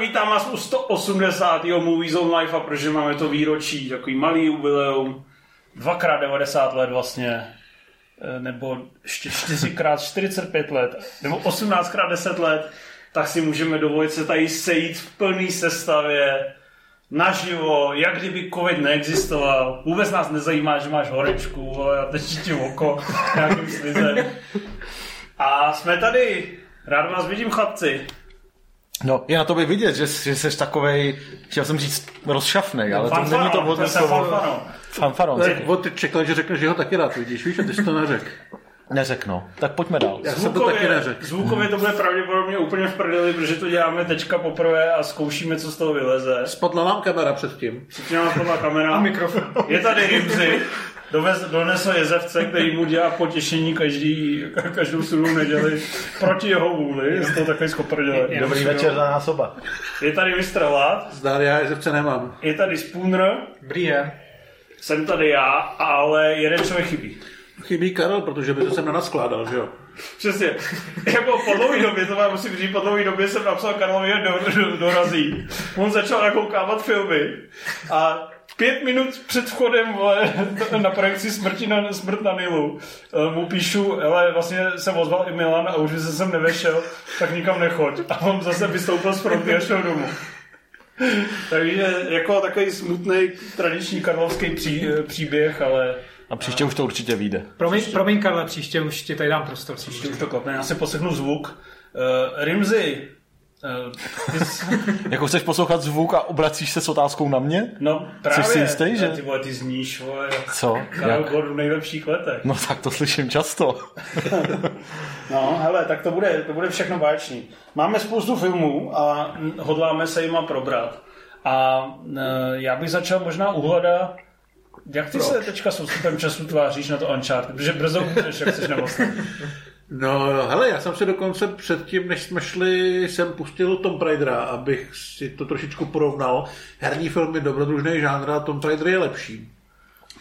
Vítám vás u 180. Movie Zone Life a protože máme to výročí, takový malý jubileum, dvakrát 90 let vlastně, eh, nebo ještě čtyřikrát 45 let, nebo 18krát 10 let, tak si můžeme dovolit se tady sejít v plné sestavě, naživo, jak kdyby covid neexistoval. Vůbec nás nezajímá, že máš horečku vole, a teď ti oko nějakým slizem. A jsme tady. Rád vás vidím, chlapci. No, je na tobě vidět, že, že jsi takovej, chtěl jsem říct rozšafnej, ale to není to od fanfano. fanfaron. Tak od čekal, že řekneš, že ho taky rád vidíš, víš, a ty jsi to neřekl. Neřeknu. Tak pojďme dál. Já jsem to taky neřekl. Zvukově to bude pravděpodobně úplně v prdeli, protože to děláme teďka poprvé a zkoušíme, co z toho vyleze. Spadla nám kamera předtím. Předtím nám spadla kamera. A mikrofon. Je tady Rimzy. Dovez, donesl jezevce, který mu dělá potěšení každý, každou sudou neděli proti jeho vůli. Je to takový skoprděle. Dobrý večer za nás oba. Je tady Mr. Lad, Zdár, já jezevce nemám. je tady Spooner, Dobrý je. jsem tady já, ale jeden člověk chybí. Chybí Karel, protože by to jsem na nás skládal, že jo? Přesně. Jako po dlouhé době, to vám musím říct, po dlouhé době jsem napsal Karlovi, že do, do, dorazí. On začal nakoukávat filmy a pět minut před vchodem vole, na projekci smrti na, smrt na Nilu eh, mu píšu, ale vlastně jsem ozval i Milan a už jsem sem nevešel, tak nikam nechoď. A on zase vystoupil z fronty a šel domů. Takže jako takový smutný tradiční karlovský pří, eh, příběh, ale A příště už to určitě vyjde. Promiň, promiň Karle, příště už ti tady dám prostor. ještě už to klapne. Já si poslechnu zvuk. Uh, Rimzy, ty jsi, Jako chceš poslouchat zvuk a obracíš se s otázkou na mě? no právě. si jistý, že- Ty vole, ty zníš, vole, Co? Karel Jak? Gord v nejlepších letech. No tak to slyším často. No, hele, tak to bude, to bude všechno báječný. Máme spoustu filmů a hodláme se jima probrat. A uh, já bych začal možná uhledat, jak ty se teďka s odstupem času tváříš na to Uncharted, protože brzo můžeš, jak jsi nemocný. No, hele, já jsem si dokonce předtím, než jsme šli, jsem pustil Tom Raidera, abych si to trošičku porovnal. Herní film je dobrodružný žánr a Tom Raider je lepší.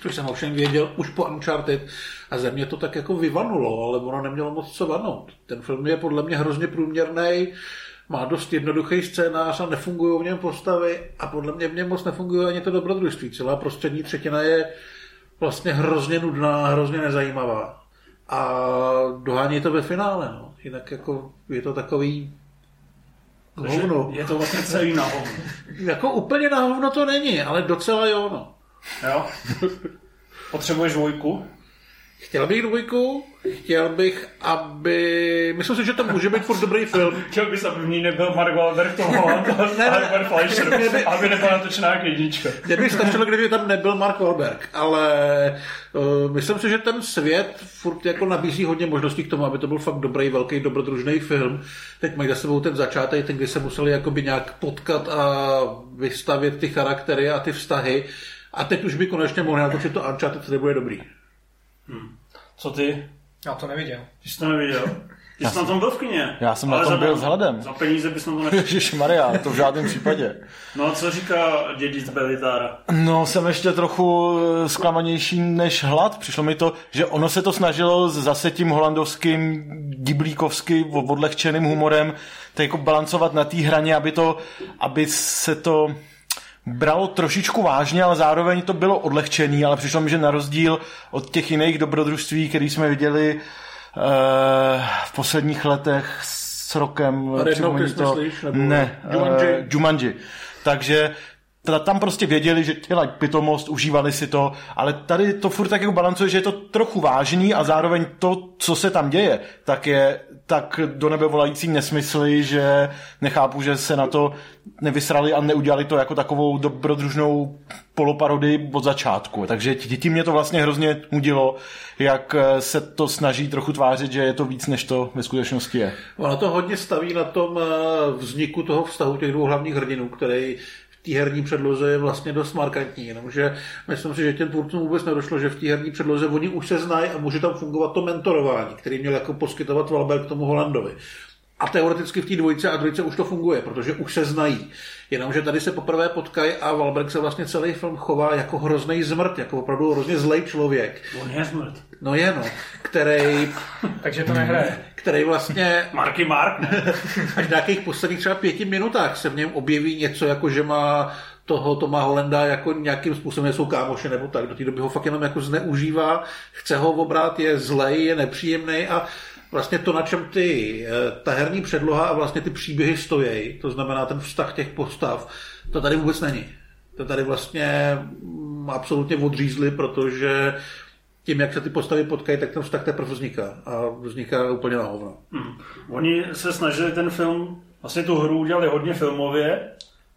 Což jsem ovšem věděl už po Uncharted a ze mě to tak jako vyvanulo, ale ono nemělo moc co vanout. Ten film je podle mě hrozně průměrný, má dost jednoduchý scénář a nefungují v něm postavy a podle mě v něm moc nefunguje ani to dobrodružství. Celá prostřední třetina je vlastně hrozně nudná, hrozně nezajímavá. A dohání to ve finále, no. Jinak jako je to takový hovno. Je to vlastně celý na hovno. Jako úplně na hovno to není, ale docela jo, no. Jo? Potřebuješ dvojku? Chtěl bych dvojku, chtěl bych, aby... Myslím si, že to může být furt dobrý film. Chtěl bys, aby v ní nebyl Mark Wahlberg, Tom Holland a Ne, ne. Robert Fleischer, Mě by- aby nebyla natočená jak jednička. Mě by stačilo, kdyby tam nebyl Mark Wahlberg, ale uh, myslím si, že ten svět furt jako nabízí hodně možností k tomu, aby to byl fakt dobrý, velký, dobrodružný film. Teď mají za sebou ten začátek, ten, kdy se museli jakoby nějak potkat a vystavět ty charaktery a ty vztahy. A teď už by konečně mohli natočit to Uncharted, který bude dobrý. Co ty? Já to neviděl. Ty jsi to neviděl? Ty jsi na tom byl v kině. Já jsem na tom za- byl vzhledem. Za peníze bys na to nešel. Ježíš Maria, to v žádném případě. No a co říká dědic Belitára? No, jsem ještě trochu eh, zklamanější než hlad. Přišlo mi to, že ono se to snažilo zase tím holandovským, giblíkovsky odlehčeným humorem tak jako balancovat na té hraně, aby, to, aby se to bralo trošičku vážně, ale zároveň to bylo odlehčený, ale přišlo mi, že na rozdíl od těch jiných dobrodružství, které jsme viděli eh, v posledních letech s rokem... Red myslíš, nebo Ne, Jumanji? eh, Jumanji. Takže teda tam prostě věděli, že dělají pitomost, užívali si to, ale tady to furt tak jako balancuje, že je to trochu vážný a zároveň to, co se tam děje, tak je tak do nebe volající nesmysly, že nechápu, že se na to nevysrali a neudělali to jako takovou dobrodružnou poloparodii od začátku. Takže tím mě to vlastně hrozně nudilo, jak eh, se to snaží trochu tvářit, že je to víc, než to ve skutečnosti je. Ono to hodně staví na tom eh, vzniku toho vztahu těch dvou hlavních hrdinů, který té herní předloze je vlastně dost markantní, jenomže myslím si, že těm tvůrcům vůbec nedošlo, že v té herní předloze oni už se znají a může tam fungovat to mentorování, který měl jako poskytovat Valberg tomu Holandovi. A teoreticky v té dvojce a trojce už to funguje, protože už se znají. Jenomže tady se poprvé potkají a Wahlberg se vlastně celý film chová jako hrozný zmrt, jako opravdu hrozně zlej člověk. On je smrt. No je no, který, Takže to nehraje. který vlastně Marky Mark, ne? až v nějakých posledních třeba pěti minutách se v něm objeví něco, jako že má toho Toma Holenda jako nějakým způsobem jsou kámoše nebo tak. Do té doby ho fakt jenom jako zneužívá, chce ho obrat, je zlej, je nepříjemný a vlastně to, na čem ty, eh, ta herní předloha a vlastně ty příběhy stojí, to znamená ten vztah těch postav, to tady vůbec není. To tady vlastně mm, absolutně odřízli, protože tím, jak se ty postavy potkají, tak ten vztah teprve vzniká. A vzniká úplně na hovno. Hmm. Oni se snažili ten film, vlastně tu hru udělali hodně filmově,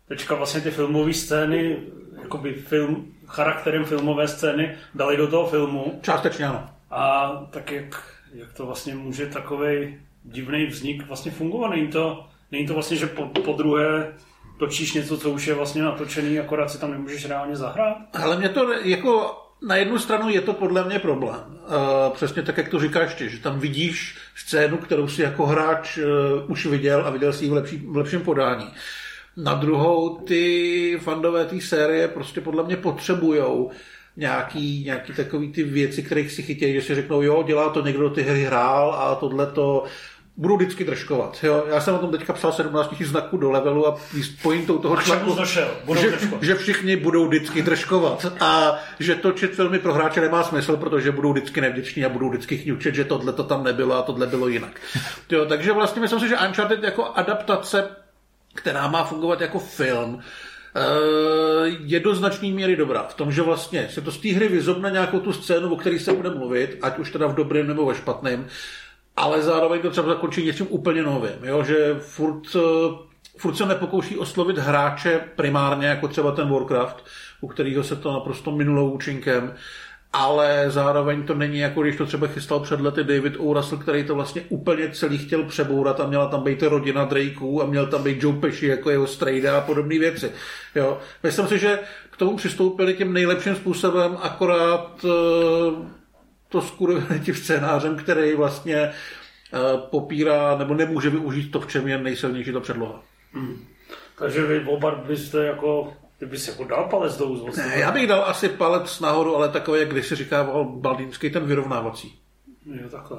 teďka vlastně ty filmové scény, jakoby film, charakterem filmové scény dali do toho filmu Částečně ano. a tak jak, jak to vlastně může takový divný vznik vlastně fungovat. Není to, není to vlastně, že po, po druhé točíš něco, co už je vlastně natočený, akorát si tam nemůžeš reálně zahrát? Ale mě to jako na jednu stranu je to podle mě problém. Uh, přesně tak, jak to říkáš ty, že tam vidíš scénu, kterou si jako hráč uh, už viděl a viděl si ji v, lepší, v lepším podání. Na druhou ty fandové té série prostě podle mě potřebujou nějaký, nějaký takový ty věci, kterých si chytějí, že si řeknou, jo, dělá to někdo, kdo ty hry hrál a tohle to budou vždycky držkovat. Jo? Já jsem o tom teďka psal 17 000 znaků do levelu a pointou toho článku, že, že všichni budou vždycky držkovat a že točit filmy pro hráče nemá smysl, protože budou vždycky nevděční a budou vždycky chňučet, že tohle to tam nebylo a tohle bylo jinak. Jo, takže vlastně myslím si, že Uncharted jako adaptace, která má fungovat jako film, je do značné míry dobrá. V tom, že vlastně se to z té hry vyzobne nějakou tu scénu, o které se bude mluvit, ať už teda v dobrém nebo ve špatném, ale zároveň to třeba zakončí něčím úplně novým. Jo? Že furt, eh, furt se nepokouší oslovit hráče primárně, jako třeba ten Warcraft, u kterého se to naprosto minulou účinkem, ale zároveň to není jako když to třeba chystal před lety David O. Russell, který to vlastně úplně celý chtěl přebourat a měla tam být rodina Drakeů a měl tam být Joe Pesci jako jeho strejda a podobné věci. Jo. Myslím si, že k tomu přistoupili tím nejlepším způsobem, akorát eh, to skurvili tím scénářem, který vlastně eh, popírá nebo nemůže využít to, v čem je nejsilnější ta předloha. Takže vy oba byste jako, ty bys jako dal palec do úzlu. Ne, já bych dal asi palec nahoru, ale takový, jak když si říkával Baldínský, ten vyrovnávací. Jo, takhle.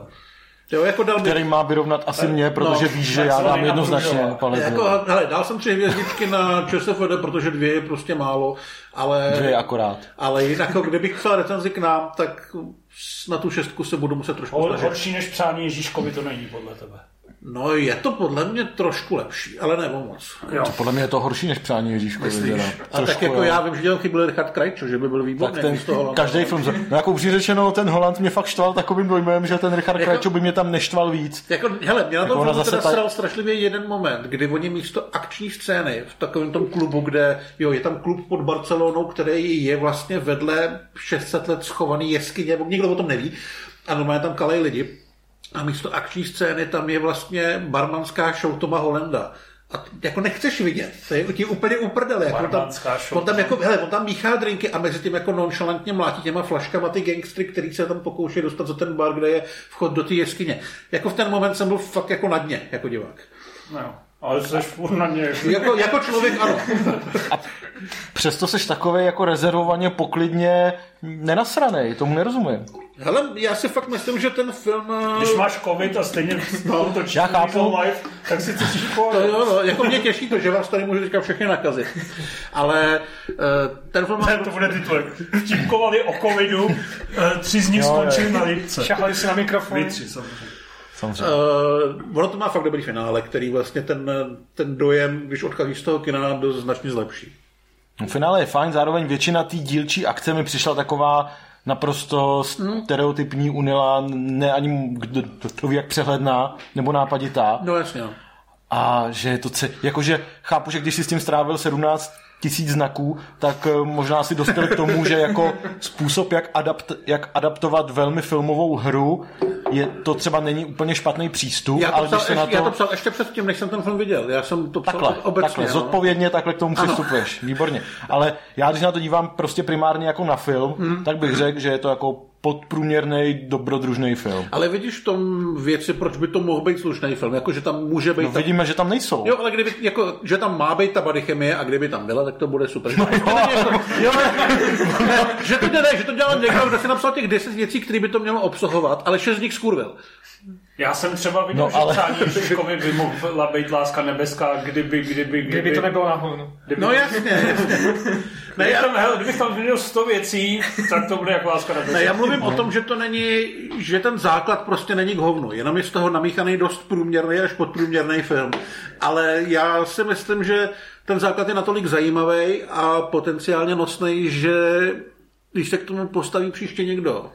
Jo, jako dal bych, který má vyrovnat asi mě, protože no, víš, že já se dám jednoznačně palec. jako, hele, dal jsem tři hvězdičky na ČSFD, protože dvě je prostě málo, ale, Dvě akorát. ale jinak, jako kdybych psal recenzi k nám, tak na tu šestku se budu muset trošku horší než přání Ježíškovi to není podle tebe. No, je to podle mě trošku lepší, ale ne o moc. Jo. Podle mě je to horší než přání Ježíškovi. teda. A tak Trošku, jako jo. já vím, že dělal chybu Richard Krajčo, že by byl výborný. tak ten, Holanda. každý film, no jako upřímně řečeno, ten Holand mě fakt štval takovým dojmem, že ten Richard Jako- Krajčo by mě tam neštval víc. Jako, hele, mě na Jako tom filmu zase teda ta- sral strašlivě jeden moment, kdy oni místo akční scény v takovém tom klubu, kde jo, je tam klub pod Barcelonou, který je vlastně vedle 600 let schovaný jeskyně, nebo nikdo o tom neví, a normálně tam kalej lidi. A místo akční scény tam je vlastně barmanská show Toma Holenda. A jako nechceš vidět, to je ti úplně uprdele. Jako on tam, show. on tam, jako, hele, on tam míchá drinky a mezi tím jako nonchalantně mlátí těma flaškama ty gangstry, který se tam pokouší dostat za ten bar, kde je vchod do té jeskyně. Jako v ten moment jsem byl fakt jako na dně, jako divák. No, ale jsi furt na ně. Jako, jako člověk ano. Přesto seš takový jako rezervovaně, poklidně nenasranej, tomu nerozumím. Hele, já si fakt myslím, že ten film... eh, Když máš covid a stejně no, to Já chápu. live, tak si cítíš To jo, no, jako mě těší to, že vás tady můžu teďka všechny nakazit. Ale eh, ten film má... Ne, to bude titulek. Vtipkovali o covidu, eh, tři z nich skončili na lipce. Šahali si na mikrofon. Vy tři, samozřejmě. Samozřejmě. Uh, ono to má fakt dobrý finále, který vlastně ten, ten dojem, když odcházíš z toho kina, dost značně zlepší. No, finále je fajn, zároveň většina té dílčí akce mi přišla taková naprosto stereotypní, unila, ne ani kdo, to ví, jak přehledná nebo nápaditá. No jasně, no. A že je to ce... jakože chápu, že když si s tím strávil 17 tisíc znaků, tak eh, možná si dospěl k tomu, že jako způsob, jak, adapt, jak adaptovat velmi filmovou hru, je to třeba není úplně špatný přístup, Já to, ale psal, když se na já to... to psal ještě předtím, než jsem ten film viděl. Já jsem to psal Takhle, obecně. takhle, no. zodpovědně takhle k tomu přistupuješ. Výborně. Ale já, když na to dívám prostě primárně jako na film, Hmm. tak bych řekl, že je to jako podprůměrný dobrodružný film. Ale vidíš v tom věci, proč by to mohl být slušný film, jako že tam může být... No, ta... vidíme, že tam nejsou. Jo, ale kdyby, jako, že tam má být ta body chemie a kdyby tam byla, tak to bude super. No, jo, že to ne, že to dělal někdo, kdo si napsal těch 10 věcí, které by to mělo obsahovat, ale 6 z nich skurvil. Já jsem třeba viděl, No, že ale- Ježíškovi by mohla být láska nebeská, kdyby, kdyby, kdyby, Kdyby to nebylo na hovno. kdyby, No jasně, jasně. Ne, Kdybych já, tam, hele, kdybych tam viděl 100 věcí, tak to bude jako láska nebeská. ne, já mluvím o tom, že to není, že ten základ prostě není k hovnu, jenom je z toho namíchaný dost průměrný až podprůměrný film. Ale já si myslím, že ten základ je natolik zajímavý a potenciálně nosný, že když se k tomu postaví příště někdo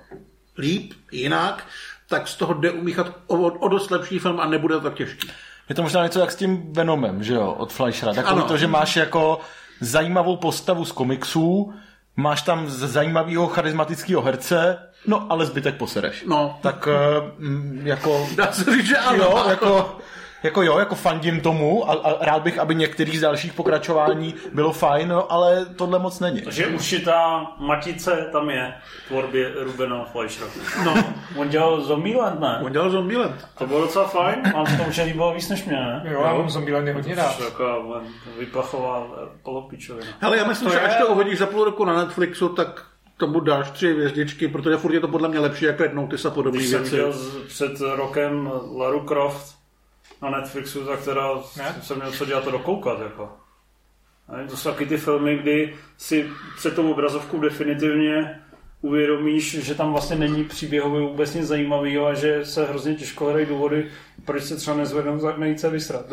líp, jinak, tak z toho jde umíchat o, o dost lepší film a nebude to tak těžký. Je to možná něco jak s tím Venomem, že jo, od Fleischera. Takový Ano. to, že máš jako zajímavou postavu z komiksů, máš tam z- zajímavého charismatického herce, no ale zbytek posereš. No. Tak eh, jako... Dá se říct, že ano. Jo, jako, jako jo, jako fandím tomu a, a rád bych, aby některých z dalších pokračování bylo fajn, no, ale tohle moc není. Že určitá matice tam je v tvorbě Rubena Fleischera. No, On dělal Zombieland, ne? on dělal Zombieland. To bylo docela fajn, mám se to už líbilo víc než mě, ne? Jo, já mám Zombielandy hodně rád. Taková vyplachoval polopičovina. Hele, já myslím, To že je- až to uvidíš za půl roku na Netflixu, tak tomu dáš tři hvězdičky, protože furt je to podle mě lepší jak Red Notice a podobné jsem věci. z- před rokem Laru Croft na Netflixu, tak teda Ne? jsem měl co dělat to dokoukat. Jako. A to jsou taky ty filmy, kdy si před tou obrazovkou definitivně uvědomíš, že tam vlastně není příběhově vůbec nic zajímavého a že se hrozně těžko hledají důvody, proč se třeba nezvednou za nejít se vysrat.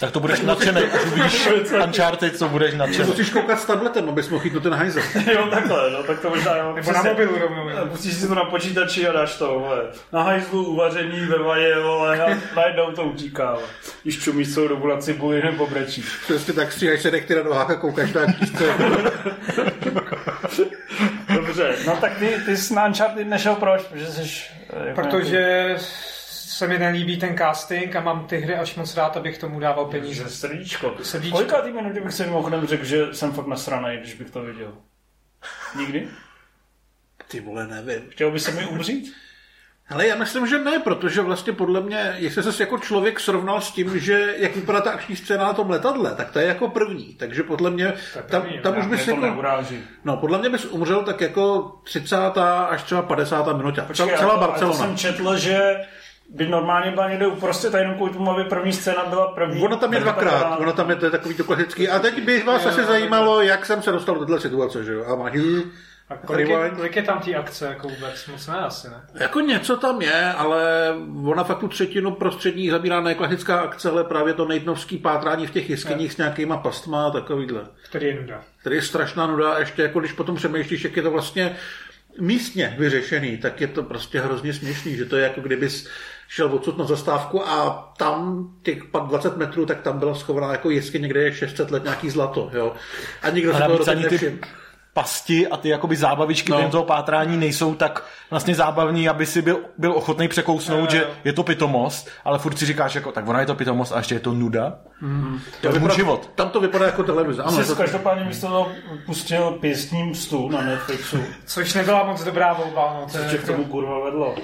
Tak to budeš nadšený, až uvidíš Uncharted, co budeš nadšený. Musíš koukat s tabletem, abys mohl chytnout ten hajzel. jo, takhle, no, tak to možná jo. Nebo na mobilu rovnou. jo. Pustíš si to na počítači a dáš to, vole. Na hajzlu uvaření ve vaje, vole, a najednou to utíká, vole. Když čumíš celou dobu na cibuli nebo brečíš. Prostě tak stříhaš se nechty na nohách a koukáš na čísce. Dobře, no tak ty, ty jsi na Uncharted nešel proč? Protože jsi... eh, jako Protože se mi nelíbí ten casting a mám ty hry až moc rád, abych tomu dával peníze. Že srdíčko. Srdíčko. Kolikátý minutě bych si mimochodem řekl, že jsem fakt nasranej, když bych to viděl? Nikdy? Ty vole, nevím. Chtěl by se mi umřít? Ale já myslím, že ne, protože vlastně podle mě, jestli ses jako člověk srovnal s tím, že jak vypadá ta akční scéna na tom letadle, tak to je jako první. Takže podle mě, tam, první, tam už bys jako, neuráží. no podle mě bys umřel tak jako 30. až třeba 50. minutě. Počkej, Celá to Barcelona. jsem četl, že by normálně byla někde uprostřed a jenom kvůli tomu, aby první scéna byla první. Ona tam je dvakrát, vypadá- ona tam je to je takový to klasický. A teď by vás asi zajímalo, jak jsem se dostal do této situace, že jo? A má A kolik je, kolik je tam té akce jako vůbec? Moc ne asi, ne? Jako něco tam je, ale ona fakt tu třetinu prostřední zabírá ne klasická akce, ale právě to nejtnovský pátrání v těch jeskyních s nějakýma pastma a takovýhle. Který je nuda. Který je strašná nuda a ještě jako když potom přemýšlíš, jak je to vlastně místně vyřešený, tak je to prostě hrozně směšný, že to je jako kdybys šel odsud na zastávku a tam těch pak 20 metrů, tak tam byla schovaná jako jeskyně, kde je 600 let nějaký zlato, jo. A nikdo se toho ani ty pasti a ty jakoby zábavičky No. během toho pátrání nejsou tak vlastně zábavní, aby si byl, byl ochotný překousnout, Jo, že je to pitomost, ale furt si říkáš jako, tak ona je to pitomost a ještě je to nuda. Mm. To je můj život. Tam to vypadá jako televize. Ano, Jsi to, každopádně místo toho pustil pěstní mstu na Netflixu. Což nebyla moc dobrá volba, no. To Co je, tě k tomu kurva vedlo?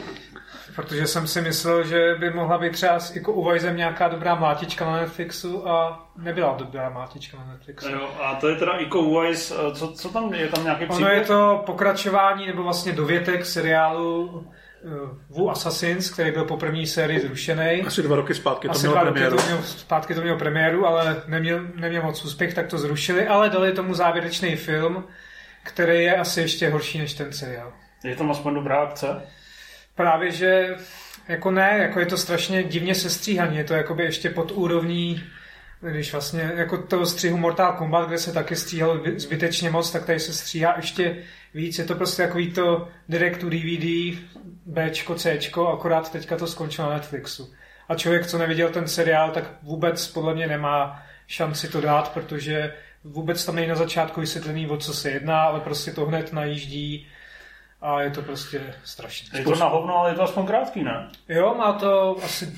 Protože jsem si myslel, že by mohla být třeba s- jako u Vajzem nějaká dobrá mlátička na Netflixu a nebyla dobrá mlátička na Netflixu. Jo, a to je teda Iko Wise, eh, co, co tam je? Je tam nějaký Ono příběh? je to pokračování nebo vlastně dovětek seriálu uh, Wu Assassins, který byl po první sérii zrušený. asi dva roky zpátky to Asi mělo premiéru. to měl, zpátky to mělo premiéru, ale neměl, neměl moc úspěch, tak to zrušili, ale dali tomu závěrečný film, který je asi ještě horší než ten seriál. Je tam aspoň dobrá akce? Právě, že jako ne, jako je to strašně divně sestříhaný, je to jakoby ještě pod úrovní když vlastně jako to střihu Mortal Kombat, kde se taky stříhalo zbytečně moc, tak tady se stříhá ještě víc. Je to prostě takový to direct to DVD, Bčko, Cčko, akorát teďka to skončilo na Netflixu. A člověk, co neviděl ten seriál, tak vůbec podle mě nemá šanci to dát, protože vůbec tam není na začátku vysvětlený, o co se jedná, ale prostě to hned najíždí a je to prostě strašné. Je to na hovno, ale je to aspoň krátký, ne? Jo, má to asi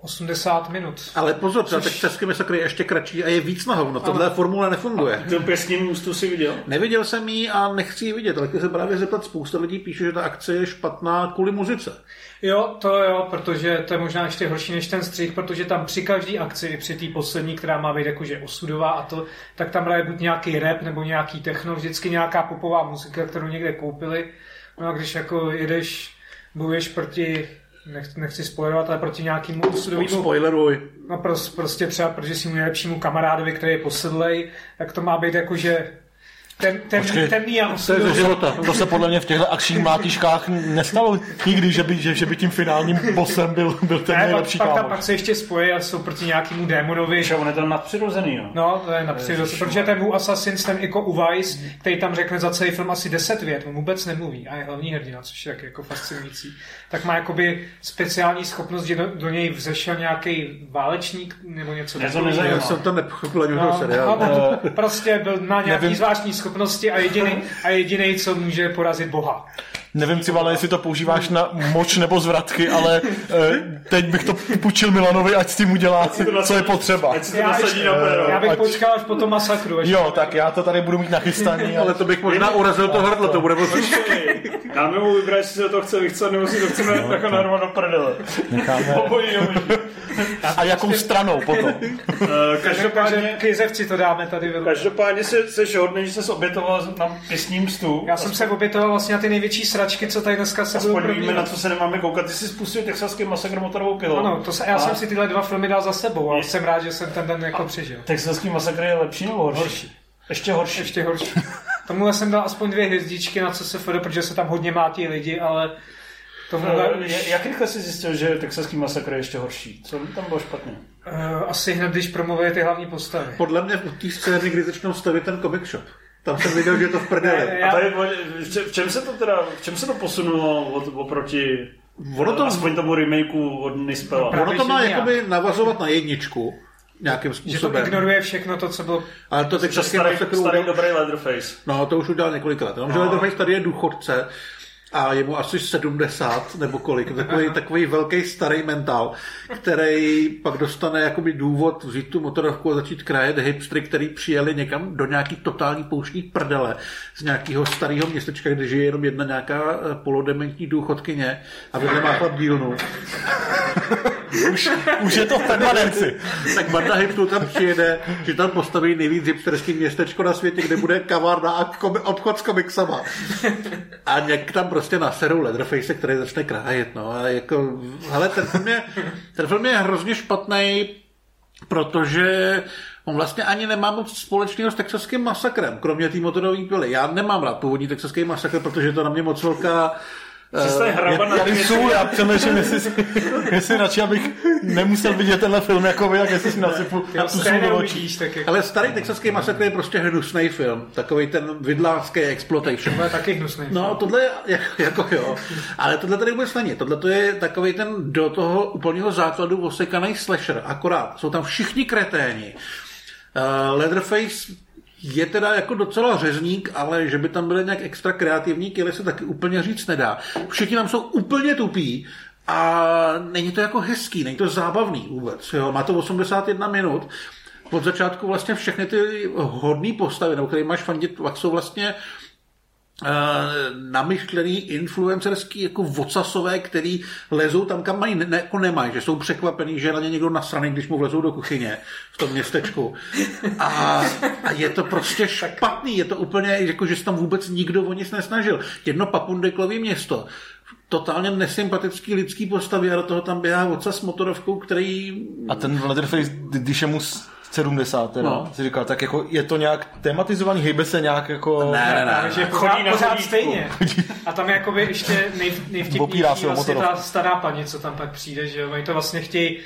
80 minut. Ale pozor, Což... Texaský masakr je ještě kratší a je víc na hovno. Tohle formule nefunguje. A tu pěstní můstu si viděl? Neviděl jsem ji a nechci ji vidět, ale se právě zeptat, spousta lidí píše, že ta akce je špatná kvůli muzice. Jo, to jo, protože to je možná ještě horší než ten střih, protože tam při každé akci, i při té poslední, která má být jakože osudová a to, tak tam hraje buď nějaký rap nebo nějaký techno, vždycky nějaká popová muzika, kterou někde koupili. No a když jako jedeš, bojuješ proti nechci, nechci spoilerovat, ale proti nějakému usudovému... Spoileruj. No prostě třeba, protože si mu nejlepšímu kamarádovi, který je posedlej, tak to má být jako, že ten, ten, Počkej, temný a to, je života. to se podle mě v těchto akčních mátiškách nestalo nikdy, že by, že, že by tím finálním bossem byl, byl ten ne, nejlepší pak, pak, pak, se ještě spojí a jsou proti nějakému démonovi. Že on je to nadpřirozený, jo. No, to je nadpřirozený, protože ten byl Assassin's, ten jako Uwais, který tam řekne za celý film asi 10 vět, on vůbec nemluví a je hlavní hrdina, což je jak, jako fascinující. Tak má jakoby speciální schopnost, že do, do něj vzešel nějaký válečník nebo něco takového. Já jsem to nepochopil no, seriálu. No, prostě byl na nějaký zvláštní schopnosti a jediný, a jediný, co může porazit Boha. Nevím, si ale jestli to používáš na moč nebo zvratky, ale e, teď bych to půjčil Milanovi, ať s tím udělá, co je potřeba. Ať si to já, na já bych ať... počkal až po tom masakru. Až jo, tak já to tady budu mít nachystaný. Ale to bych možná urazil to hrdlo, to bude možná. Dáme mu vybrat, jestli se to chce vychcet, nebo si to chceme no, jako narvat do prdele. Necháme. A jakou stranou potom? Uh, každopádně... Kejzevci to dáme tady vedle. Každopádně se, se hodný, že se obětoval na pěsním stůl. Já jsem se obětoval vlastně na ty největší sračky, co tady dneska se budou víme, na co se nemáme koukat. Ty jsi spustil texaský masakr motorovou pilou. Ano, to se, já a... jsem si tyhle dva filmy dal za sebou a jsem rád, že jsem ten den jako přežil. Texaský masakr je lepší nebo horší? horší. Ještě horší. Ještě horší. Tomuhle jsem dal aspoň dvě hvězdičky na CSFD, protože se tam hodně mátí lidi, ale Tomuhle... Uh, jak rychle jsi zjistil, že texaský masakr je ještě horší? Co tam bylo špatně? Uh, asi hned, když promluvili ty hlavní postavy. Podle mě v té scény, kdy začnou stavit ten comic shop. Tam jsem viděl, že je to v prdeli. A tady, v čem se to teda, v čem se to posunulo od, oproti ono to, aspoň tomu remakeu od Nispela? Ono to má jakoby navazovat na jedničku, nějakým způsobem. Že to ignoruje všechno to, co bylo... Ale to teď starý, starý dobrý Leatherface. No, to už udělal několikrát. No. Leatherface tady je důchodce, a je mu asi 70 nebo kolik, takový, takový velký starý mentál, který pak dostane jakoby důvod vzít tu motorovku a začít krajet hipstry, který přijeli někam do nějaký totální pouštní prdele z nějakého starého městečka, kde žije jenom jedna nějaká eh, polodementní důchodkyně a vedle má chlap dílnu. už, už je to v permanenci. tak banda hipstů tam přijede, že tam postaví nejvíc hipsterský městečko na světě, kde bude kavárna a obchod s komiksama. A něk tam prostě naserou Leatherface, který začne krájet. No. A jako, hele, ten film je, ten film je hrozně špatný, protože on vlastně ani nemá moc společného s texaským masakrem, kromě té motorové pily. Já nemám rád původní texaský masakr, protože to na mě moc velká Přestaň hrabat na Tady jsou, já přemýšlím, jestli, jestli radši, abych nemusel vidět tenhle film jako vy, jak jestli si nasypu na tu do očí. Jako... Ale starý texaský masakr je prostě hnusný film. Takový ten vidlářský exploitation. To je taky hnusný No, tohle je, jako, jako jo. Ale tohle tady vůbec není. Tohle to je takový ten do toho úplného základu osekaný slasher. Akorát jsou tam všichni kreténi. Uh, Leatherface je teda jako docela řezník, ale že by tam byly nějak extra kreativní kily, se taky úplně říct nedá. Všichni tam jsou úplně tupí a není to jako hezký, není to zábavný vůbec. Jo. Má to 81 minut. Od začátku vlastně všechny ty hodné postavy, na které máš fandit, jsou vlastně uh, namyšlený influencerský jako vocasové, který lezou tam, kam mají, ne, jako nemají, že jsou překvapený, že je na ně někdo nasraný, když mu vlezou do kuchyně v tom městečku. A, a je to prostě špatný, je to úplně, jako, že se tam vůbec nikdo o nic nesnažil. Jedno papundeklový město, totálně nesympatický lidský postavy a do toho tam běhá oca s motorovkou, který... A ten Leatherface, když je mu 70, teda, no. si říkal, tak jako je to nějak tematizovaný, hejbe se nějak jako... Ne, ne, ne. Že chodí na pořád stejně. A tam jakoby ještě nej, nejvtipnější vlastně ta stará paní, co tam pak přijde, že oni to vlastně chtějí,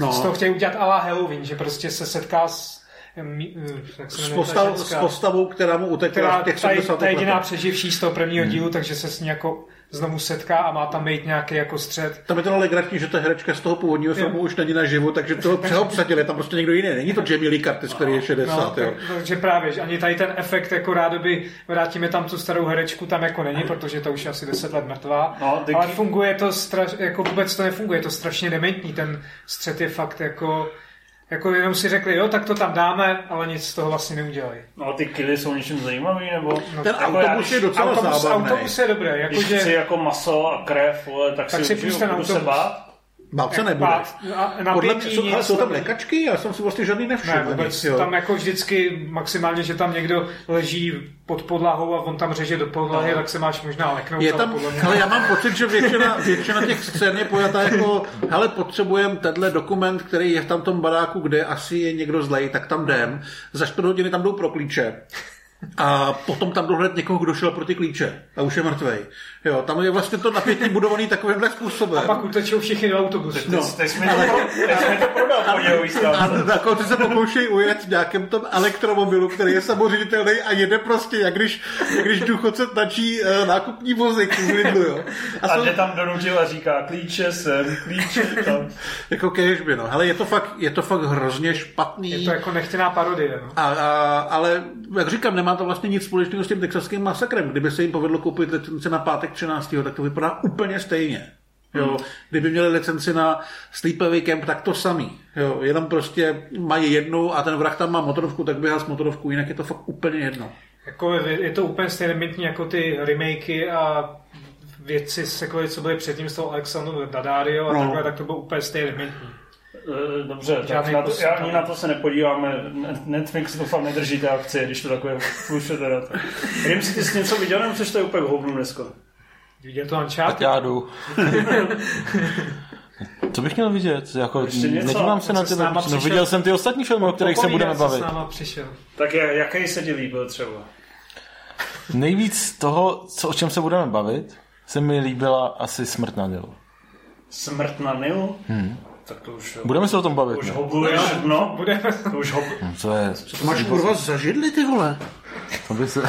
no. z toho chtějí udělat ala Halloween, že prostě se setká s eh, S, postav, s postavou, která mu utekla která v těch ta, 70. ta jediná letech. přeživší z toho prvního dílu, takže se s ní jako znovu setká a má tam být nějaký jako střed. Tam je to legrační, že ta herečka z toho původního filmu už není naživu, takže toho přeobsadili, je tam prostě někdo jiný. Není to Jamie Lee Curtis, který je 60, No, jo. tak, takže právě, že ani tady ten efekt, jako rádoby vrátíme tam tu starou herečku, tam jako není, protože to už je asi 10 let mrtvá. No, ty- Ale funguje to straš, jako vůbec to nefunguje, je to strašně dementní, ten střed je fakt jako, jako jenom si řekli, jo, tak to tam dáme, ale nic z toho vlastně neudělají. No a ty killy jsou něčím zajímavý, nebo... No, Ten Jako autobus já, je docela autobus, zábavný. autobus je dobré, Když jakože... chci jako maso a krev, vole, tak, Tak si si užiju, na budu se autobus. bát. Bát se nebude. Bát, a napětí, Podle mě, jsou, ale nic, jsou tam lékačky? Já jsem si vlastně žádný nevšiml. Ne, vůbec. jo. Tam jako vždycky maximálně, že tam někdo leží pod podlahou a on tam řeže do podlahy, No. tak se máš možná leknout. Je ale tam, ale já mám pocit, že většina, většina těch scén je pojatá jako, hele, potřebujeme tenhle dokument, který je v tam tom baráku, kde asi je někdo zlej, tak tam jdem. Za čtvrt hodiny tam jdou pro klíče. A potom tam jdu hledat někoho, kdo šel pro ty klíče a už je mrtvej. Jo, tam je vlastně to napětí budovaný takovýmhle způsobem. A pak utečou všichni do autobusu. No, teď jsi mi to, teď prodal A ty se pokoušejí ujet v nějakém tom elektromobilu, který je samoředitelný a jede prostě, jak když, jak když důchodce tlačí uh, nákupní vozík Lidlu, jo. A, A jsou, jde tam donutil a říká klíče sem, klíče tam. jako kéžby, no. Hele, je to fakt, je to fakt hrozně špatný. Je to jako nechtěná parodie. No. A, a, ale, jak říkám, nemá to vlastně nic společného s tím texaským masakrem. Kdyby se jim povedlo koupit licenci na pátek 13. tak to vypadá úplně stejně. Jo, kdyby měli licenci na Sleepaway Camp, tak to samý. Jo, jenom prostě mají jednu a ten vrah tam má motorovku, tak běhá s motorovkou, jinak je to fakt úplně jedno. Jako je, to úplně stejně jako ty remakey a věci, se kvůli, co byly předtím s tou Alexandrou Daddario a No. takhle, tak to bylo úplně stejně dementní. Eh, Dobře, tak na to, já ani na to se nepodíváme. Netflix to fakt nedrží té akcie, když to takové fluše teda. Si ty jsi něco viděl, nebo což to je úplně v hovnu dneska? Viděl to Tak Uncharted? já jdu. Co bych měl vidět? Jako, nedívám se na ty. No, přišel? viděl jsem ty ostatní filmy, o kterých se budeme bavit. s náma přišel. Tak je, jaký se ti líbil třeba? Nejvíc toho, co, o čem se budeme bavit, se mi líbila asi Smrt na Nilu. Smrt na Nilu? Hmm. Tak to už... Budeme se o tom bavit. Už ne? hobluješ dno? Budeme. To už hobl... No, Co je? To máš kurva zažidli, ty vole. To by se...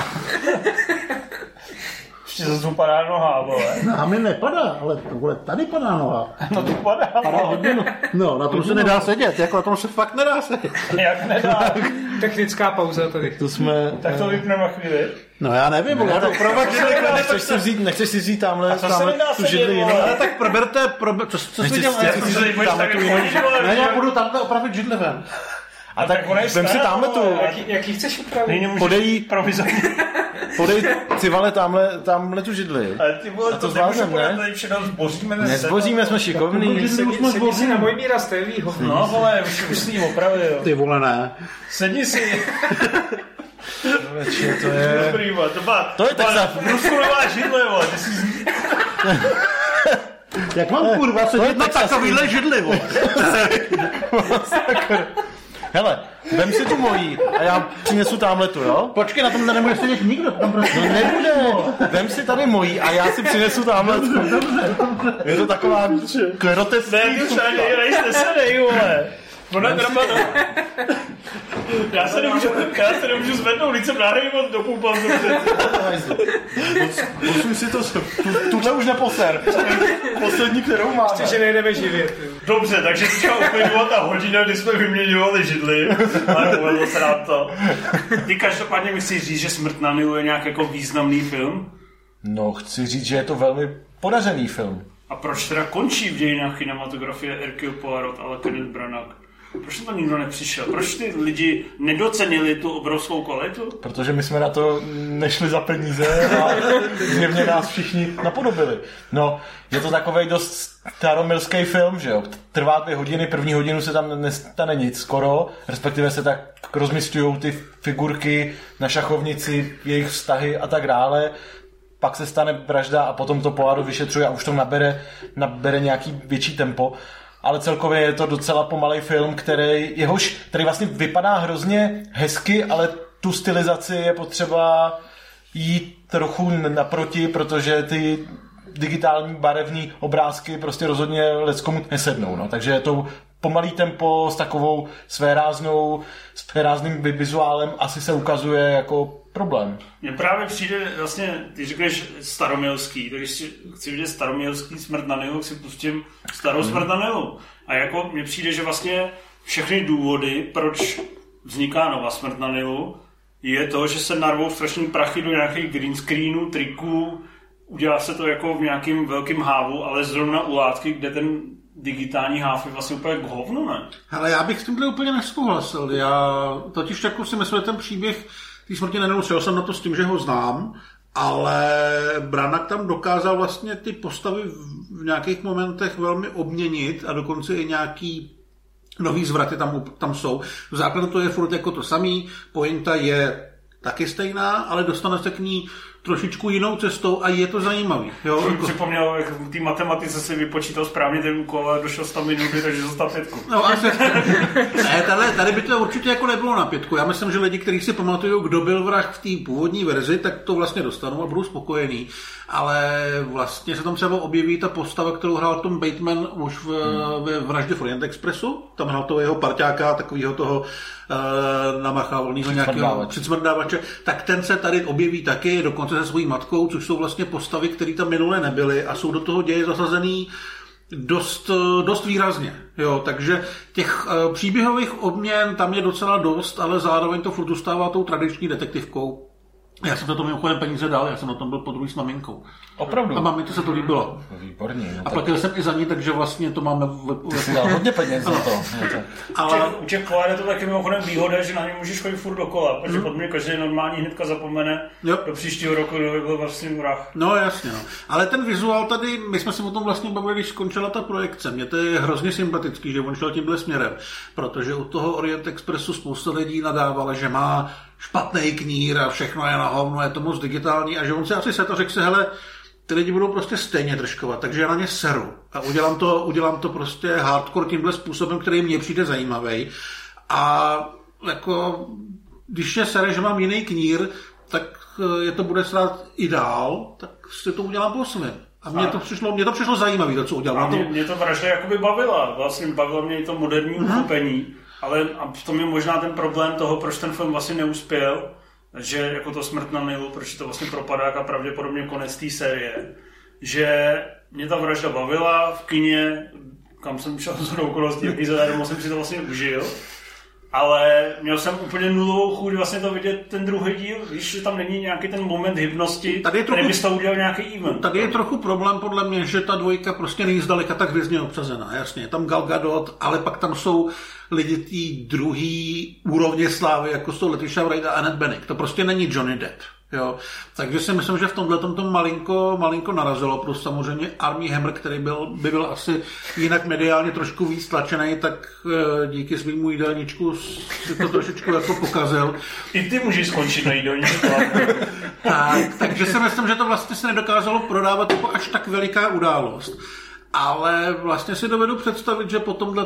Ještě zase padá noha, vole. Na mi nepadá, ale to vole, tady padá noha. No to padá, Padá hodně no. no, na tom se nedá sedět, jako na tom se fakt nedá sedět. Jak nedá. Technická pauza tady. To jsme... Tak to vypneme na chvíli. No já nevím, já to opravdu Nechceš si vzít, nechceš si vzít tamhle, se tamhle tu židli jinou? Ale tak proberte, prober, co, co jsi dělal? si- Jak si to tady budeš tam tak tu jako jinou- Ne, já budu tamhle opravit židli ven. A tak ona je vem si tamhle tu. Jaký, jaký chceš upravit? Ty Podej- podej civale tamhle, tamhle tu židli. Ale ty vole, A to to nemůžu zvládnem, podat, ne? tady všechno zboříme. Nezboříme, jsme šikovní. Sedni, sedni si na můj míra stejlý hovno. No vole, už, už si ji opravil. Ty vole, ne. Sedni si. To je... Dobrý, vole, to má... To je tak za- Bruskulová židle, vole. Ty jsi... Jak mám kurva sedět na Texas takovýhle židli, vole? Hele, vem si tu mojí a já přinesu tamhle tu, jo? Počkej, na tom nemůže sedět nikdo, tam prostě... No nebude. Vem si tady mojí a já si přinesu tamhle tu. Je to taková klerotesní Ne, ty třeba nejste sedej, vole. Ona drama, no. Já se nemůžu, já se nemůžu zvednout, když jsem moc do půl Posuň si to, tu, tuhle už neposer. Poslední, kterou máme. Že nejdeme živě. Dobře, takže teďka uplynula ta hodina, kdy jsme vyměňovali židly. Ale povedlo se nám to. Ty každopádně myslíš říct, že Smrt na Nilu je nějak jako významný film? No, chci říct, že je to velmi podařený film. A proč teda končí v dějinách kinematografie Hercule Poirot ale Kenneth Branagh? Proč to nikdo nepřišel? Proč ty lidi nedocenili tu obrovskou kvalitu? Protože my jsme na to nešli za peníze a zjevně nás všichni napodobili. No, je to takový dost staromilský film, že jo? Trvá dvě hodiny, první hodinu se tam nestane nic skoro, respektive se tak rozmistujou ty figurky na šachovnici, jejich vztahy a tak dále. Pak se stane vražda a potom to Poirot vyšetřuje a už to nabere, nabere nějaký větší tempo. Ale celkově je to docela pomalý film, který, jehož, který vlastně vypadá hrozně hezky, ale tu stylizaci je potřeba jít trochu naproti, protože ty digitální barevní obrázky prostě rozhodně leckomu nesednou. No. Takže je to pomalý tempo s takovou svéráznou, svérázným vizuálem asi se ukazuje jako problém. Mně právě přijde vlastně, ty řekneš staromilský, tak když si- chci vidět staromilský smrt na Nilu, si pustím starou smrt na Nilu. A jako mně přijde, že vlastně všechny důvody, proč vzniká nová smrt na Nilu, je to, že se narvou strašný prachy do nějakých green screenů, triků, udělá se to jako v nějakým velkým hávu, ale zrovna u látky, kde ten digitální háv je vlastně úplně k hovnu, ne? Ale já bych s tímhle úplně nesouhlasil. Já totiž jako si myslím, že ten příběh té smrti Nenilu, šel jsem na to s tím, že ho znám, ale Branak tam dokázal vlastně ty postavy v- v nějakých momentech velmi obměnit a dokonce i nějaký nový zvraty tam, tam jsou. V základu to je furt jako to samý, pointa je taky stejná, ale dostane se k ní trošičku jinou cestou a je to zajímavý. Jo? Mi Jako- připomnělo, jak v té matematice si vypočítal správně ten úkol, ale došel 100 minuty, takže dostal pětku. No asi. ne, tady, tady by to určitě jako nebylo na pětku. Já myslím, že lidi, kteří si pamatují, kdo byl vrah v té původní verzi, tak to vlastně dostanou a budou spokojení. Ale vlastně se tam třeba objeví ta postava, kterou hrál Tom Bateman už v, ve vraždě v Orient Expressu. Tam hrál toho jeho parťáka, takového toho uh, namachávaného nějakého Přicmrdávače. přicmrdávače. Tak ten se tady objeví taky, dokonce se svojí matkou, což jsou vlastně postavy, které tam minule nebyly a jsou do toho děje zasazený dost, eh, dost výrazně. Jo, takže těch uh, příběhových obměn tam je docela dost, ale zároveň to furt zůstává tou tradiční detektivkou. Já jsem za to mimochodem peníze dal, já jsem na tom byl po druhý s maminkou. Opravdu. A mamince se to líbilo. Výborný. No, A tak platil jsem i za ní, takže vlastně to máme v, hodně peněz za to. No, ale. U těch kola je to taky mimochodem výhoda, že na ně můžeš chodit furt dokola, protože mm. mě každý normální hnedka zapomene Jo. do příštího roku, kdo by byl vlastně vrah. No jasně, no. Ale ten vizuál tady, my jsme se o tom vlastně bavili, když skončila ta projekce. Mně to je hrozně sympatický, že on šel tímhle směrem, protože u toho Orient Expressu spousta lidí nadávala, že má špatný knír a všechno je na hovno, je to moc digitální a že on si asi se to řekl hele, ty lidi budou prostě stejně držkovat, takže já na ně seru a udělám to, udělám to prostě hardcore tímhle způsobem, který mně přijde zajímavý. A jako, když mě sere, že mám jiný knír, tak eh, je to bude srát i dál, tak si to udělám po svém. A mně to přišlo, mně to přišlo zajímavé, to, co udělal. A mě, mě to vražda jakoby bavila. Vlastně bavilo mě i to moderní uchopení. Ale a v tom je možná ten problém toho, proč ten film vlastně neuspěl, že jako to smrt na Nilu, proč to vlastně propadák a pravděpodobně konec té série, že mě ta vražda bavila v kině, kam jsem šel z okolností, jaký jsem si to vlastně užil. Ale měl jsem úplně nulovou chuť vlastně to vidět ten druhý díl, když tam není nějaký ten moment hybnosti, Tady je trochu- bys to udělal nějaký event. Tady je trochu problém podle mě, že ta dvojka prostě není zdaleka tak hvězdně obsazená. Jasně, je tam Gal Gadot, ale pak tam jsou lidi té druhé úrovně slávy, jako jsou Letitia Wright a Annette Bening. To prostě není Johnny Depp. Jo. Takže si myslím, že v tomhle to malinko, malinko narazilo, plus samozřejmě Army Hammer, který byl, by byl asi jinak mediálně trošku víc tlačený, tak eh, díky svýmu jídelníčku si to trošičku jako pokazil. I ty můžeš skončit na jídelníčku. Tak, takže si myslím, že to vlastně se nedokázalo prodávat jako až tak veliká událost. Ale vlastně si dovedu představit, že po tomhle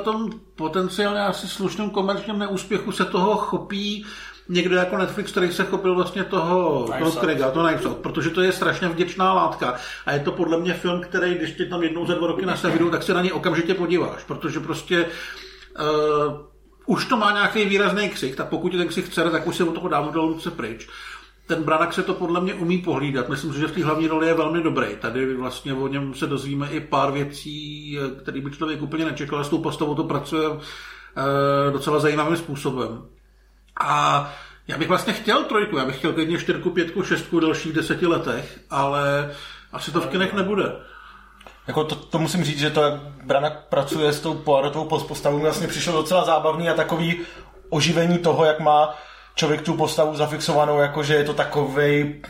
potenciálně asi slušném komerčním neúspěchu se toho chopí někdo jako Netflix, který se chopil vlastně toho, toho. Craiga, toho Knives Out, protože to je strašně vděčná látka a je to podle mě film, který, když ti tam jednou za dva roky naservirují, tak se na něj okamžitě podíváš, protože prostě uh, už to má nějaký výrazný ksicht a pokud ten ksicht chce, tak už se od toho dávno dalo ruce pryč. Ten Branak se to podle mě umí pohlídat. Myslím si, že v té hlavní roli je velmi dobrý. Tady vlastně o něm se dozvíme i pár věcí, eh, které by člověk úplně nečekal. S tou postavou to pracuje eh, docela zajímavým způsobem. A já bych vlastně chtěl trojku, já bych chtěl klidně čtyřku, pětku, šestku v dalších deseti letech, ale asi to v kinech nebude. Jako to, to, musím říct, že to, jak Branak pracuje s tou Poirotovou postavou, vlastně přišlo docela zábavný a takový oživení toho, jak má člověk tu postavu zafixovanou, jako že je to takovej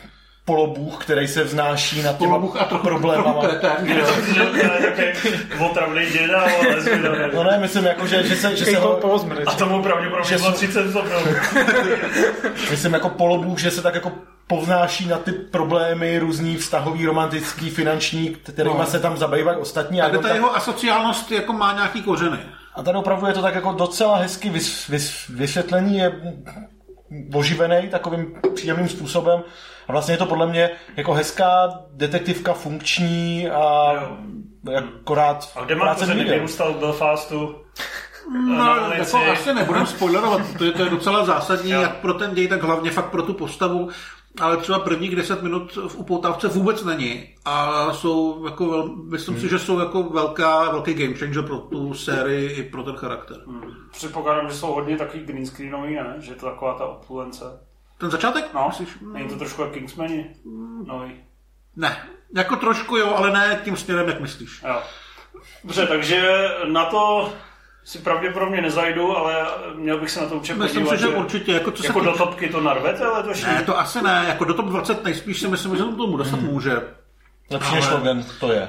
polobůh, který se vznáší nad těma Polobůh a trochu, problémama. otravný děda, ale. No ne, myslím, jako, že, že se, že se ho. A tomu pravděpodobně bylo jsou- 30 to bylo. myslím jako polobůh, že se tak jako povznáší na ty problémy různý vztahový, romantický, finanční, kterými No. se tam zabývají ostatní. On ta tak- jeho asociálnost jako má nějaký kořeny. A tady opravdu je to tak jako docela hezky vys, vys, vysvětlený, je oživený takovým příjemným způsobem. A vlastně je to podle mě jako hezká detektivka, funkční a Jo. akorát, A kde má viděl. vyrůstal v Belfastu, No, ulici. jako asi nebudem spoilerovat, to je, to je docela zásadní, Jo. jak pro ten děj, tak hlavně fakt pro tu postavu, ale třeba prvních 10 minut v upoutávce vůbec není a jsou jako, vel, myslím Hmm. si, že jsou jako velká, velký game changer pro tu sérii i pro ten charakter. Předpokládám, že jsou hodně takový green screenový, ne? Že je to taková ta opulence. Ten začátek? No, Myslíš? není to trošku jak Kingsmani? Nový. Ne, jako trošku jo, ale ne tím směrem, jak myslíš. Jo. Dobře, takže na to si pravděpodobně nezajdu, ale měl bych se na to určitě Myslím podívat. si, že určitě, jako co se Jako do týče- topky to narvete letošní? Ne, to asi ne, jako do top 20 nejspíš si myslím, že to tomu dostat může. Lepší než Logan to je.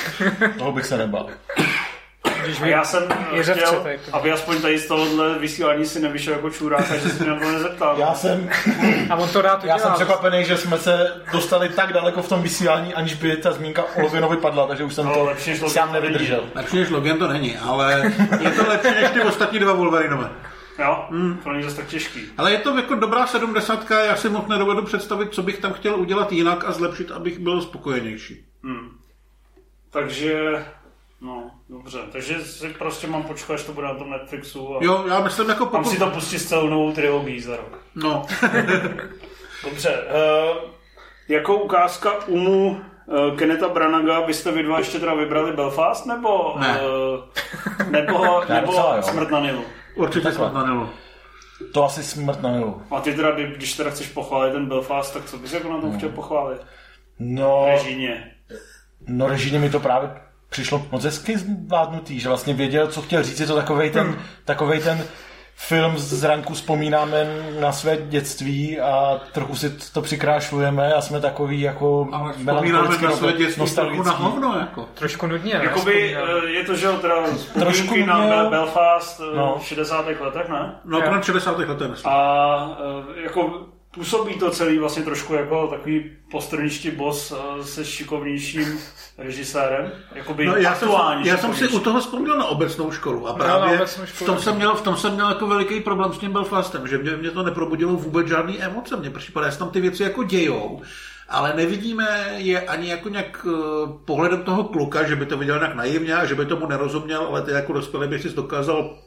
Toho bych se nebal. Když A já jsem Je řevce, chtěl, tak. aby aspoň tady z tohohle vysílání si nevyšel jako čurák, takže se mě na to nezeptal. Já jsem, A on to rád já jsem překvapený, že jsme se dostali tak daleko v tom vysílání, aniž by ta zmínka o Loganovi padla, takže už jsem No, to lepší než Logan sám to není. nevydržel. Lepší než Logan to není, ale je to lepší než ty ostatní dva Wolverinové. Jo, to není zase tak těžký. Ale je to jako dobrá sedmdesátka, já si moc nedovedu představit, co bych tam chtěl udělat jinak a zlepšit, abych byl spokojenější. Takže, no, dobře. Takže si prostě mám počkat, až to bude na tom Netflixu a Jo, já myslím jako mám pokud... si to pustit s celou novou trilogii za rok. No, Dobře, uh, jako ukázka umu uh, Keneta Branaga byste vy dva ještě teda vybrali Belfast, nebo, Ne. uh, nebo, nebo. Smrt na Nilu? určitě Takhle. snad na Nilu. To asi smrt na Nilu. A ty teda, kdy- když teda chceš pochválit ten Belfast, tak co bys jako na tom chtěl pochválit? No, Režíně. no režíně mi to právě přišlo moc hezky zvládnutý, že vlastně věděl, co chtěl říct, je to takovej ten, takovej ten film z ranku vzpomínáme na své dětství a trochu si to přikrášlujeme a jsme takový jako Ale vzpomínáme na své dětství trochu na hovno, jako. Trošku nudně, ne? Jakoby eh, je to, že jo, teda Trošku na mě- Bel- Belfast eh, No. v 60. letech, ne? No, konec 60. letech, myslím. A eh, jako působí to celý vlastně trošku jako takový postrničtí boss eh, se šikovnějším režisérem. Jakoby No, já jsem, já jsem si u toho vzpomněl na obecnou školu a na právě v, školu. tom jsem měl, v tom jsem měl jako veliký problém s tím Belfastem, že mě, mě to neprobudilo vůbec žádný emoce. Mně připadá, že tam ty věci jako dějou, ale nevidíme je ani jako nějak uh, pohledem toho kluka, že by to viděl nějak naivně a že by tomu nerozuměl, ale ty jako dospělý by si dokázal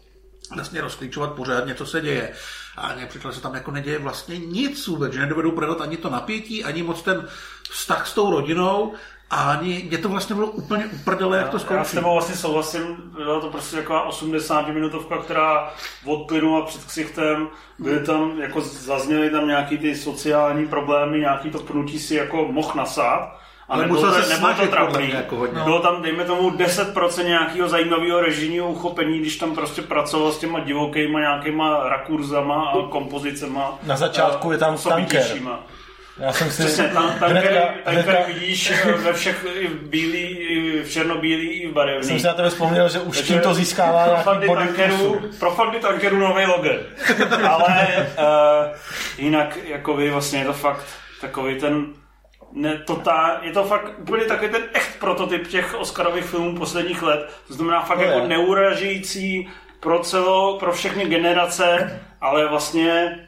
vlastně rozklíčovat pořádně, co se děje. A že se tam jako neděje vlastně nic vůbec, že nedovedou prodat ani to napětí, ani moc ten vztah s tou rodinou, a ani, mě to vlastně bylo úplně uprdele, jak to Já s skončí. tebou vlastně souhlasím, byla to prostě taková 80 minutovka, která odplynula před ksichtem, byly tam, jako zazněly tam nějaký ty sociální problémy, nějaký to pnutí si jako moh nasát, a Ale nebylo musel to, se nebylo to trapný. jako hodně. Bylo tam, dejme tomu, 10% nějakého zajímavého režijního uchopení, když tam prostě pracoval s těma divokýma nějakýma rakurzama a kompozicema. Na začátku je tam osobitějšíma. Já jsem si Přesně, tam, hnedka, tady vidíš eh, ve všech, i v bílý, i v černobílý, i v barevný. jsem si na tebe vzpomněl, že už tím to získává pro fandy body tankerů, plusu. pro fandy tankerů nový Logan. Ale uh, jinak, jako vy, vlastně je to fakt takový ten ne, to ta, je to fakt úplně takový ten echt prototyp těch Oscarových filmů posledních let. To znamená fakt je. jako neuražející pro celou, pro všechny generace, ale vlastně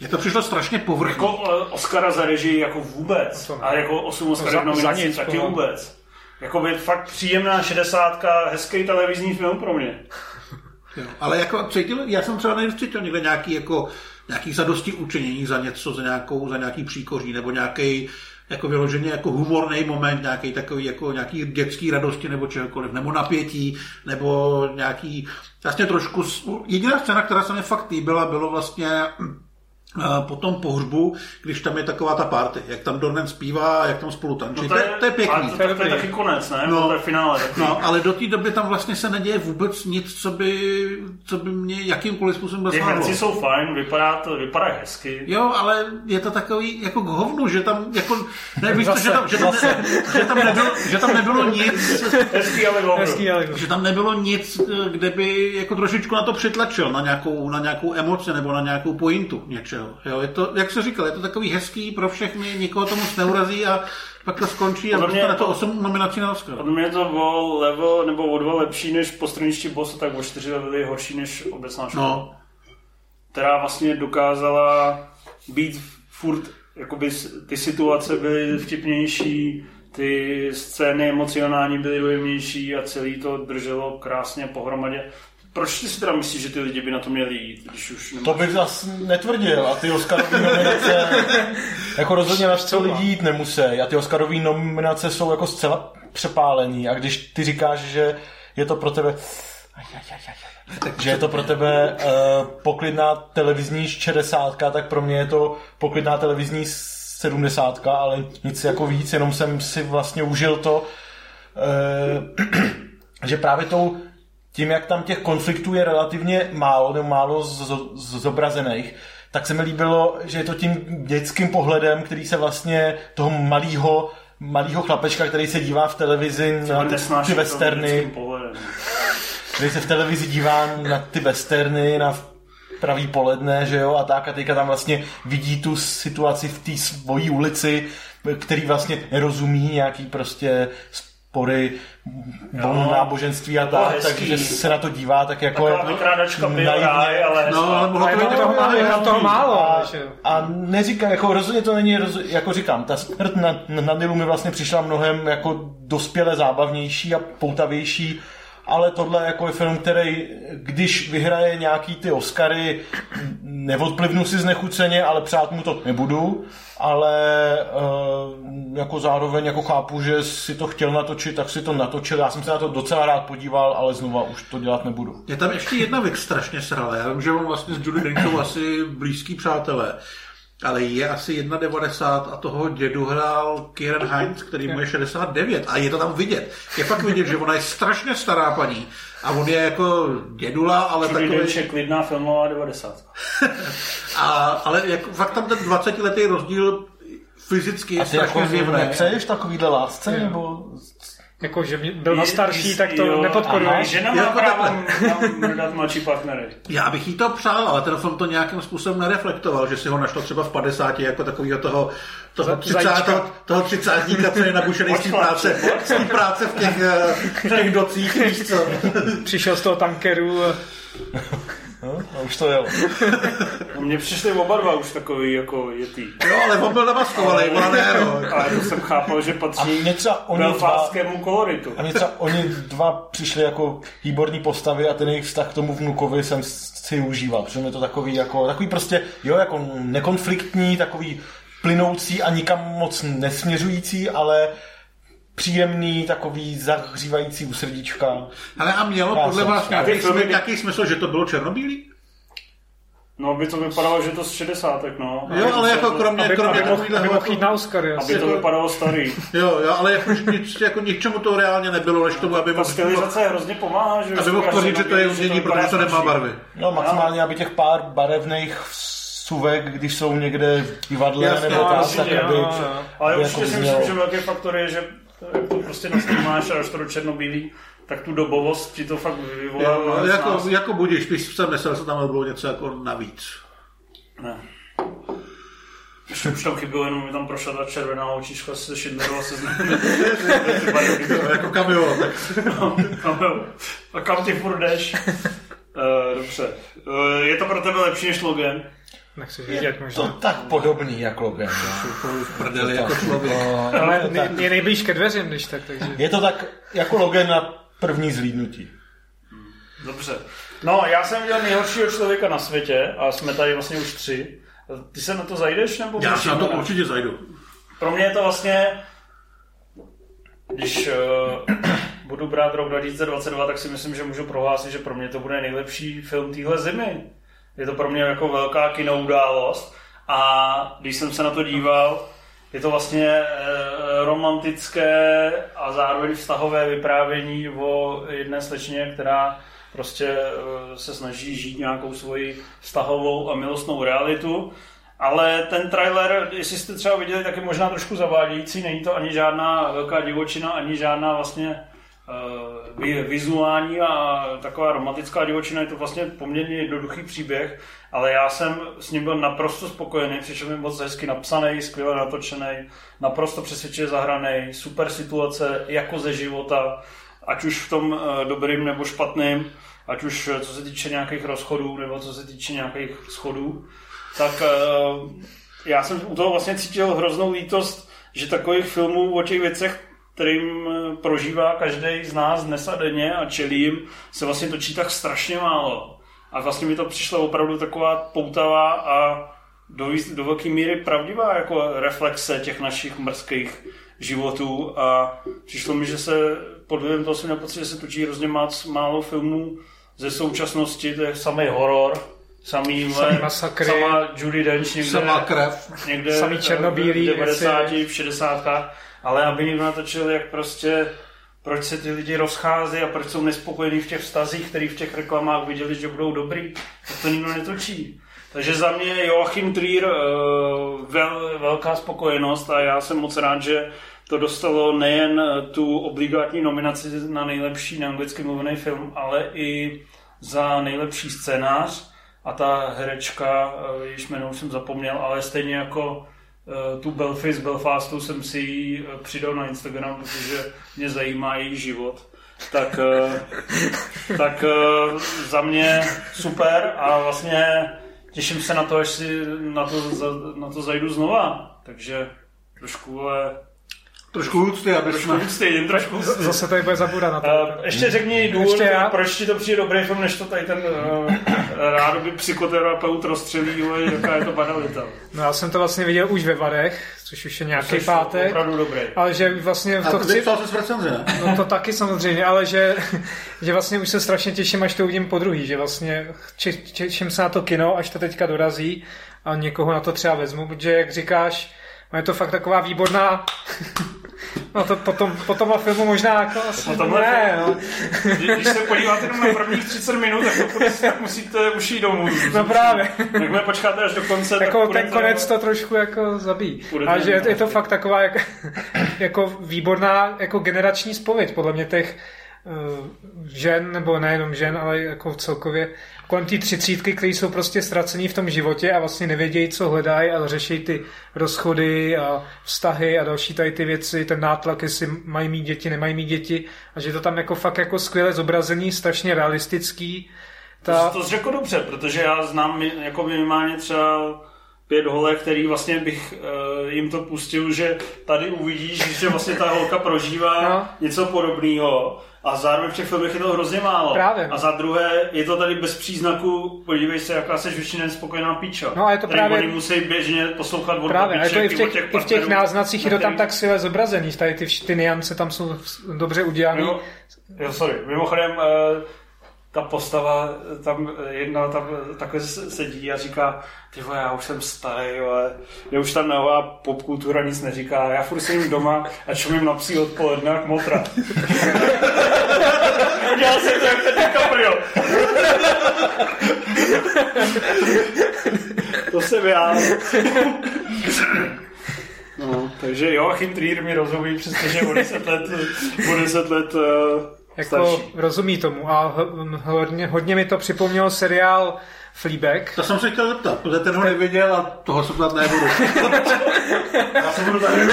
Mně to přišlo strašně povrchní. jako uh, Oscara za režii jako vůbec. A jako 8 Oscarů nominací taky to- vůbec. Jako by fakt příjemná šedesátka, hezký televizní film pro mě. Jo. Ale jako cítil, já jsem třeba necítil někde nějaký jako nějaký zadosti učinění za něco, za nějakou, za nějaký příkoří, nebo nějaký jako vyloženě jako humorný moment, nějaký takový jako nějaký dětský radosti nebo čehokoliv, nebo napětí, nebo nějaký vlastně trošku, jediná scéna, která se mi fakt líbila, bylo vlastně eh, po tom pohřbu, když tam je taková ta party, jak tam Dornan zpívá a jak tam spolu tančí. to, je, to je pěkný. ale to, to, to, je taky konec, ne? No. No. To je finále. Taky. No, ale do té doby tam vlastně se neděje vůbec nic, co by, co by mě jakýmkoliv způsobem Ty dosáhlo. herci jsou fajn, vypadá to, vypadá hezky. Jo, ale je to takový jako k hovnu, že tam jako, ne, víš to, že tam, že tam, ne, že tam, nebylo, že tam nebylo nic, Hezký, ale. Hezký, ale že tam nebylo nic, kde by jako trošičku na to přitlačil, na nějakou, na nějakou emoci nebo na nějakou pointu něčeho. Jo, je to, jak se říkal, je to takový hezký pro všechny, nikoho to moc neurazí a pak to skončí a dostane to to- 8 nominací na Oscar. Podle mě je to o level nebo o dva lepší než postraničtí boss, tak o čtyři levely horší než obecná škola. No, Která vlastně dokázala být furt, jakoby ty situace byly vtipnější, ty scény emocionální byly dojemnější a celý to drželo krásně pohromadě. Proč ty si teda myslíš, že ty lidi by na to měli jít, když už nemáš... To bych zase netvrdil a ty Oscarové nominace jako rozhodně na to lidi jít nemusí a ty Oscarové nominace jsou jako zcela přepálený a když ty říkáš, že je to pro tebe aj, aj, aj, aj, aj, že je to pro tebe uh, poklidná televizní 60, tak pro mě je to poklidná televizní 70, ale nic jako víc, jenom jsem si vlastně užil to, uh, že právě tou tím, jak tam těch konfliktů je relativně málo, nebo málo z- z- zobrazených, tak se mi líbilo, že je to tím dětským pohledem, který se vlastně toho malého malýho chlapečka, který se dívá v televizi na ty, ty westerny, který se v televizi dívá na ty westerny, na pravý poledne, že jo, a tak a teďka tam vlastně vidí tu situaci v té svojí ulici, který vlastně nerozumí nějaký prostě spory o náboženství a tak, hezký. takže se na to dívá tak jako Taková vykrádačka naivně. ale No, ale mohlo to být toho, jako je tam toho málo. A, a neříkám, jako rozhodně to není, roz, jako říkám, ta smrt na, na Nilu mi vlastně přišla mnohem jako dospěle zábavnější a poutavější, ale tohle jako je film, který, když vyhraje nějaký ty Oscary, neodplivnu si znechuceně, ale přát mu to nebudu, ale uh, jako zároveň jako chápu, že si to chtěl natočit, tak si to natočil. Já jsem se na to docela rád podíval, ale znova už to dělat nebudu. Je tam ještě jedna věc strašně srala. Já vím, že on vlastně s Judy Dench jsou asi blízký přátelé. Ale je asi 1,90 a toho dědu hrál Kieran Heinz, který mu je 69 a je to tam vidět. Je fakt vidět, že ona je strašně stará paní a on je jako dědula, ale Judy takový... Je klidná filmová 90. A, ale jako, fakt tam ten 20 letý rozdíl fyzicky je A ty jako strašně zjevný. nepřeješ takovýhle lásce, nebo Jako, že byl na starší, tak to aha, Žena má Jako právo mrdat mladší partnery. Já bych jí to přál, ale ten film to nějakým způsobem nereflektoval, že si ho našlo třeba v 50 jako takového toho, toho, Za- 30, zajíčka. toho 30 co je nabušený z té práce, z práce v těch, eh, v těch docích, víš co. Přišel z toho tankeru. A- no, a už to jelo. No, mně přišli oba dva už takový jako jetý. Jo, ale on byl namaskovaný, no. Ale to jsem chápal, že A patří mě třeba oni dva, belfástskému koloritu. a mě třeba oni dva přišli jako výborní postavy a ten jejich vztah k tomu vnukovi jsem si užíval, protože mě to takový jako, takový prostě, jo, jako nekonfliktní, takový plynoucí a nikam moc nesměřující, ale příjemný, takový zahřívající u srdíčka. Ale a mělo Já podle vás nějaký, smysl, nějaký smysl, že to bylo černobílý? No, by to vypadalo, že to z 60. no. Jo, ale jako kromě, Aby, kromě aby, mohl, takovýhle aby mohl jako- jít na Oscar, Aby to jako- vypadalo starý. Jo, jo, ale jako, nic, jako ničemu to reálně nebylo, než tomu, aby Ta mohl, stylizace hrozně pomáhá, že aby mohl tvrdit, že to je umění, protože to nemá barvy. No maximálně, aby těch pár barevných suvek, když jsou někde v divadle Jasně, nebo no, tak, aby. Ale aby určitě jako si myslím, že velký faktor je, že jak to prostě nasnímáš a až to do černobílý, tak tu dobovost ti to fakt vyvolá. Jo, jako, nás. jako budíš, spíš jsem myslel, že tam bylo něco jako navíc. Ne. Ještě už tam chybělo, jenom mi tam prošla ta červená očička se Schindlerova se jako kamio, tak A kam ty furt jdeš? Uh, dobře. Uh, je to pro tebe lepší než Logan? Nechci vidět to možná. tak podobný jako Logan. no. prdeli jako člověk. No, Ale je, to nejblíž ke dveřím, když tak, takže... je to tak jako Logan na první zlídnutí. Dobře. No, já jsem viděl nejhoršího člověka na světě a jsme tady vlastně už tři. Ty se na to zajdeš? Nebo Já se na to určitě zajdu. Pro mě je to vlastně, když uh, budu brát rok 2022, tak si myslím, že můžu prohlásit, že pro mě to bude nejlepší film téhle zimy. Je to pro mě jako velká kinoudálost a když jsem se na to díval, je to vlastně eh, romantické a zároveň vztahové vyprávění o jedné slečně, která prostě eh, se snaží žít nějakou svoji vztahovou a milostnou realitu. Ale ten trailer, jestli jste třeba viděli, tak je možná trošku zavádějící. Není to ani žádná velká divočina, ani žádná vlastně vizuální a taková romantická divočina. Je to vlastně poměrně jednoduchý příběh, ale já jsem s ním byl naprosto spokojený. Přišel mi moc hezky napsaný, skvěle natočený, naprosto přesvědčivě zahraný, super situace jako ze života, ať už v tom uh, dobrým nebo špatným, ať už eh, co se týče nějakých rozchodů nebo co se týče nějakých schodů tak já jsem u toho vlastně cítil hroznou lítost, že takových filmů o těch věcech kterým eh, prožívá každý z nás dnes a denně a čelí jim, se vlastně točí tak strašně málo. A vlastně mi to přišlo opravdu taková poutavá a do, do velké míry pravdivá jako reflexe těch našich mrzkých životů a přišlo mi, že se pod vlivem toho jsem měl pocit, že se točí hrozně moc málo filmů ze současnosti, to je samý horor, samý, Samý masakry. sama Judy Dench někde, Samá krev. někde Samý černobílý v 90, věci. v 60. Ale aby někdo natočil, jak prostě proč se ty lidi rozchází a proč jsou nespokojení v těch vztazích, který v těch reklamách viděli, že budou dobrý, tak to nikdo netočí. Takže za mě Joachim Trier eh, vel, velká spokojenost a já jsem moc rád, že to dostalo nejen tu obligátní nominaci na nejlepší neanglicky mluvený film, ale i za nejlepší scénář a ta herečka, eh, jejíž jméno už jsem zapomněl, ale stejně jako tu Belfy z Belfastu jsem si ji eh, přidal na Instagram, protože mě zajímá její život. Tak, eh, tak eh, za mě super a vlastně těším se na to, až si na to, na to zajdu znova. Takže trošku, ale Trošku úcty, aby trošku jsme... víc týden, trošku Zase tady bude zabura na to. Uh, ještě řekni důvod, Ještě já? proč ti to přijde dobrý film, než to tady ten uh, rádoby psychoterapeut rozstřelí, jaká je to banalita. No já jsem to vlastně viděl už ve Vadech, což už je nějaký Což pátek. Opravdu dobrý. Ale že vlastně A to chci... se z recenze? No to taky samozřejmě, ale že, že vlastně už se strašně těším, až to uvidím po druhý, že vlastně těším se na to kino, až to teďka dorazí a někoho na to třeba vezmu, protože jak říkáš, no je to fakt taková výborná No to potom, po tomhle filmu možná jako asi Po tomhle ne, no. Když se podíváte jenom na prvních 30 minut, tak, pokud, tak musíte už jít domů. no právě. Jakmile počkáte až do konce, jako tak ten konec to trošku jako zabíjí. Budete Ale že je, je to fakt taková jak, jako výborná jako generační spověď, podle mě těch žen, nebo nejenom žen, ale jako celkově kolem té třicítky, kteří jsou prostě ztracení v tom životě a vlastně nevědějí, co hledají a řeší ty rozchody a vztahy a další tady ty věci, ten nátlak, jestli mají mít děti, nemají mít děti a že to tam jako fakt jako skvěle zobrazený, strašně realistický. Ta, To, to řekl dobře, protože já znám jako minimálně třeba pět holek, který vlastně bych uh, jim to pustil, že tady uvidíš, že vlastně ta holka prožívá No. něco podobného a zároveň v těch filmech je to hrozně málo. Právě. A za druhé je to tady bez příznaku, podívej se, jaká jsi většinou spokojená píča. No a je to Tady právě- Oni musí běžně poslouchat od Právě, a je to i v těch, od i v těch náznacích je to tam tak skvěle zobrazený, tady ty, ty niance tam jsou dobře udělané. Mimo, jo, sorry. Mimochodem, eh, ta postava, eh, tam eh, jedna tam eh, takhle sedí a říká, ty vole, já už jsem starý, ale mě už ta nová popkultura nic neříká, já furt sedím doma a čumím na psí odpoledne jak motra. Udělal jsem to jak ten DiCaprio. to jsem já. No, takže Joachim Trier mi rozumí, přestože o 10 let, o 10 let uh, Jako starší. rozumí tomu a hodně, hodně mi to připomnělo seriál Fleabag. To jsem se chtěl zeptat, protože ten ho neviděl a toho se ptát nebudu. Já se budu tady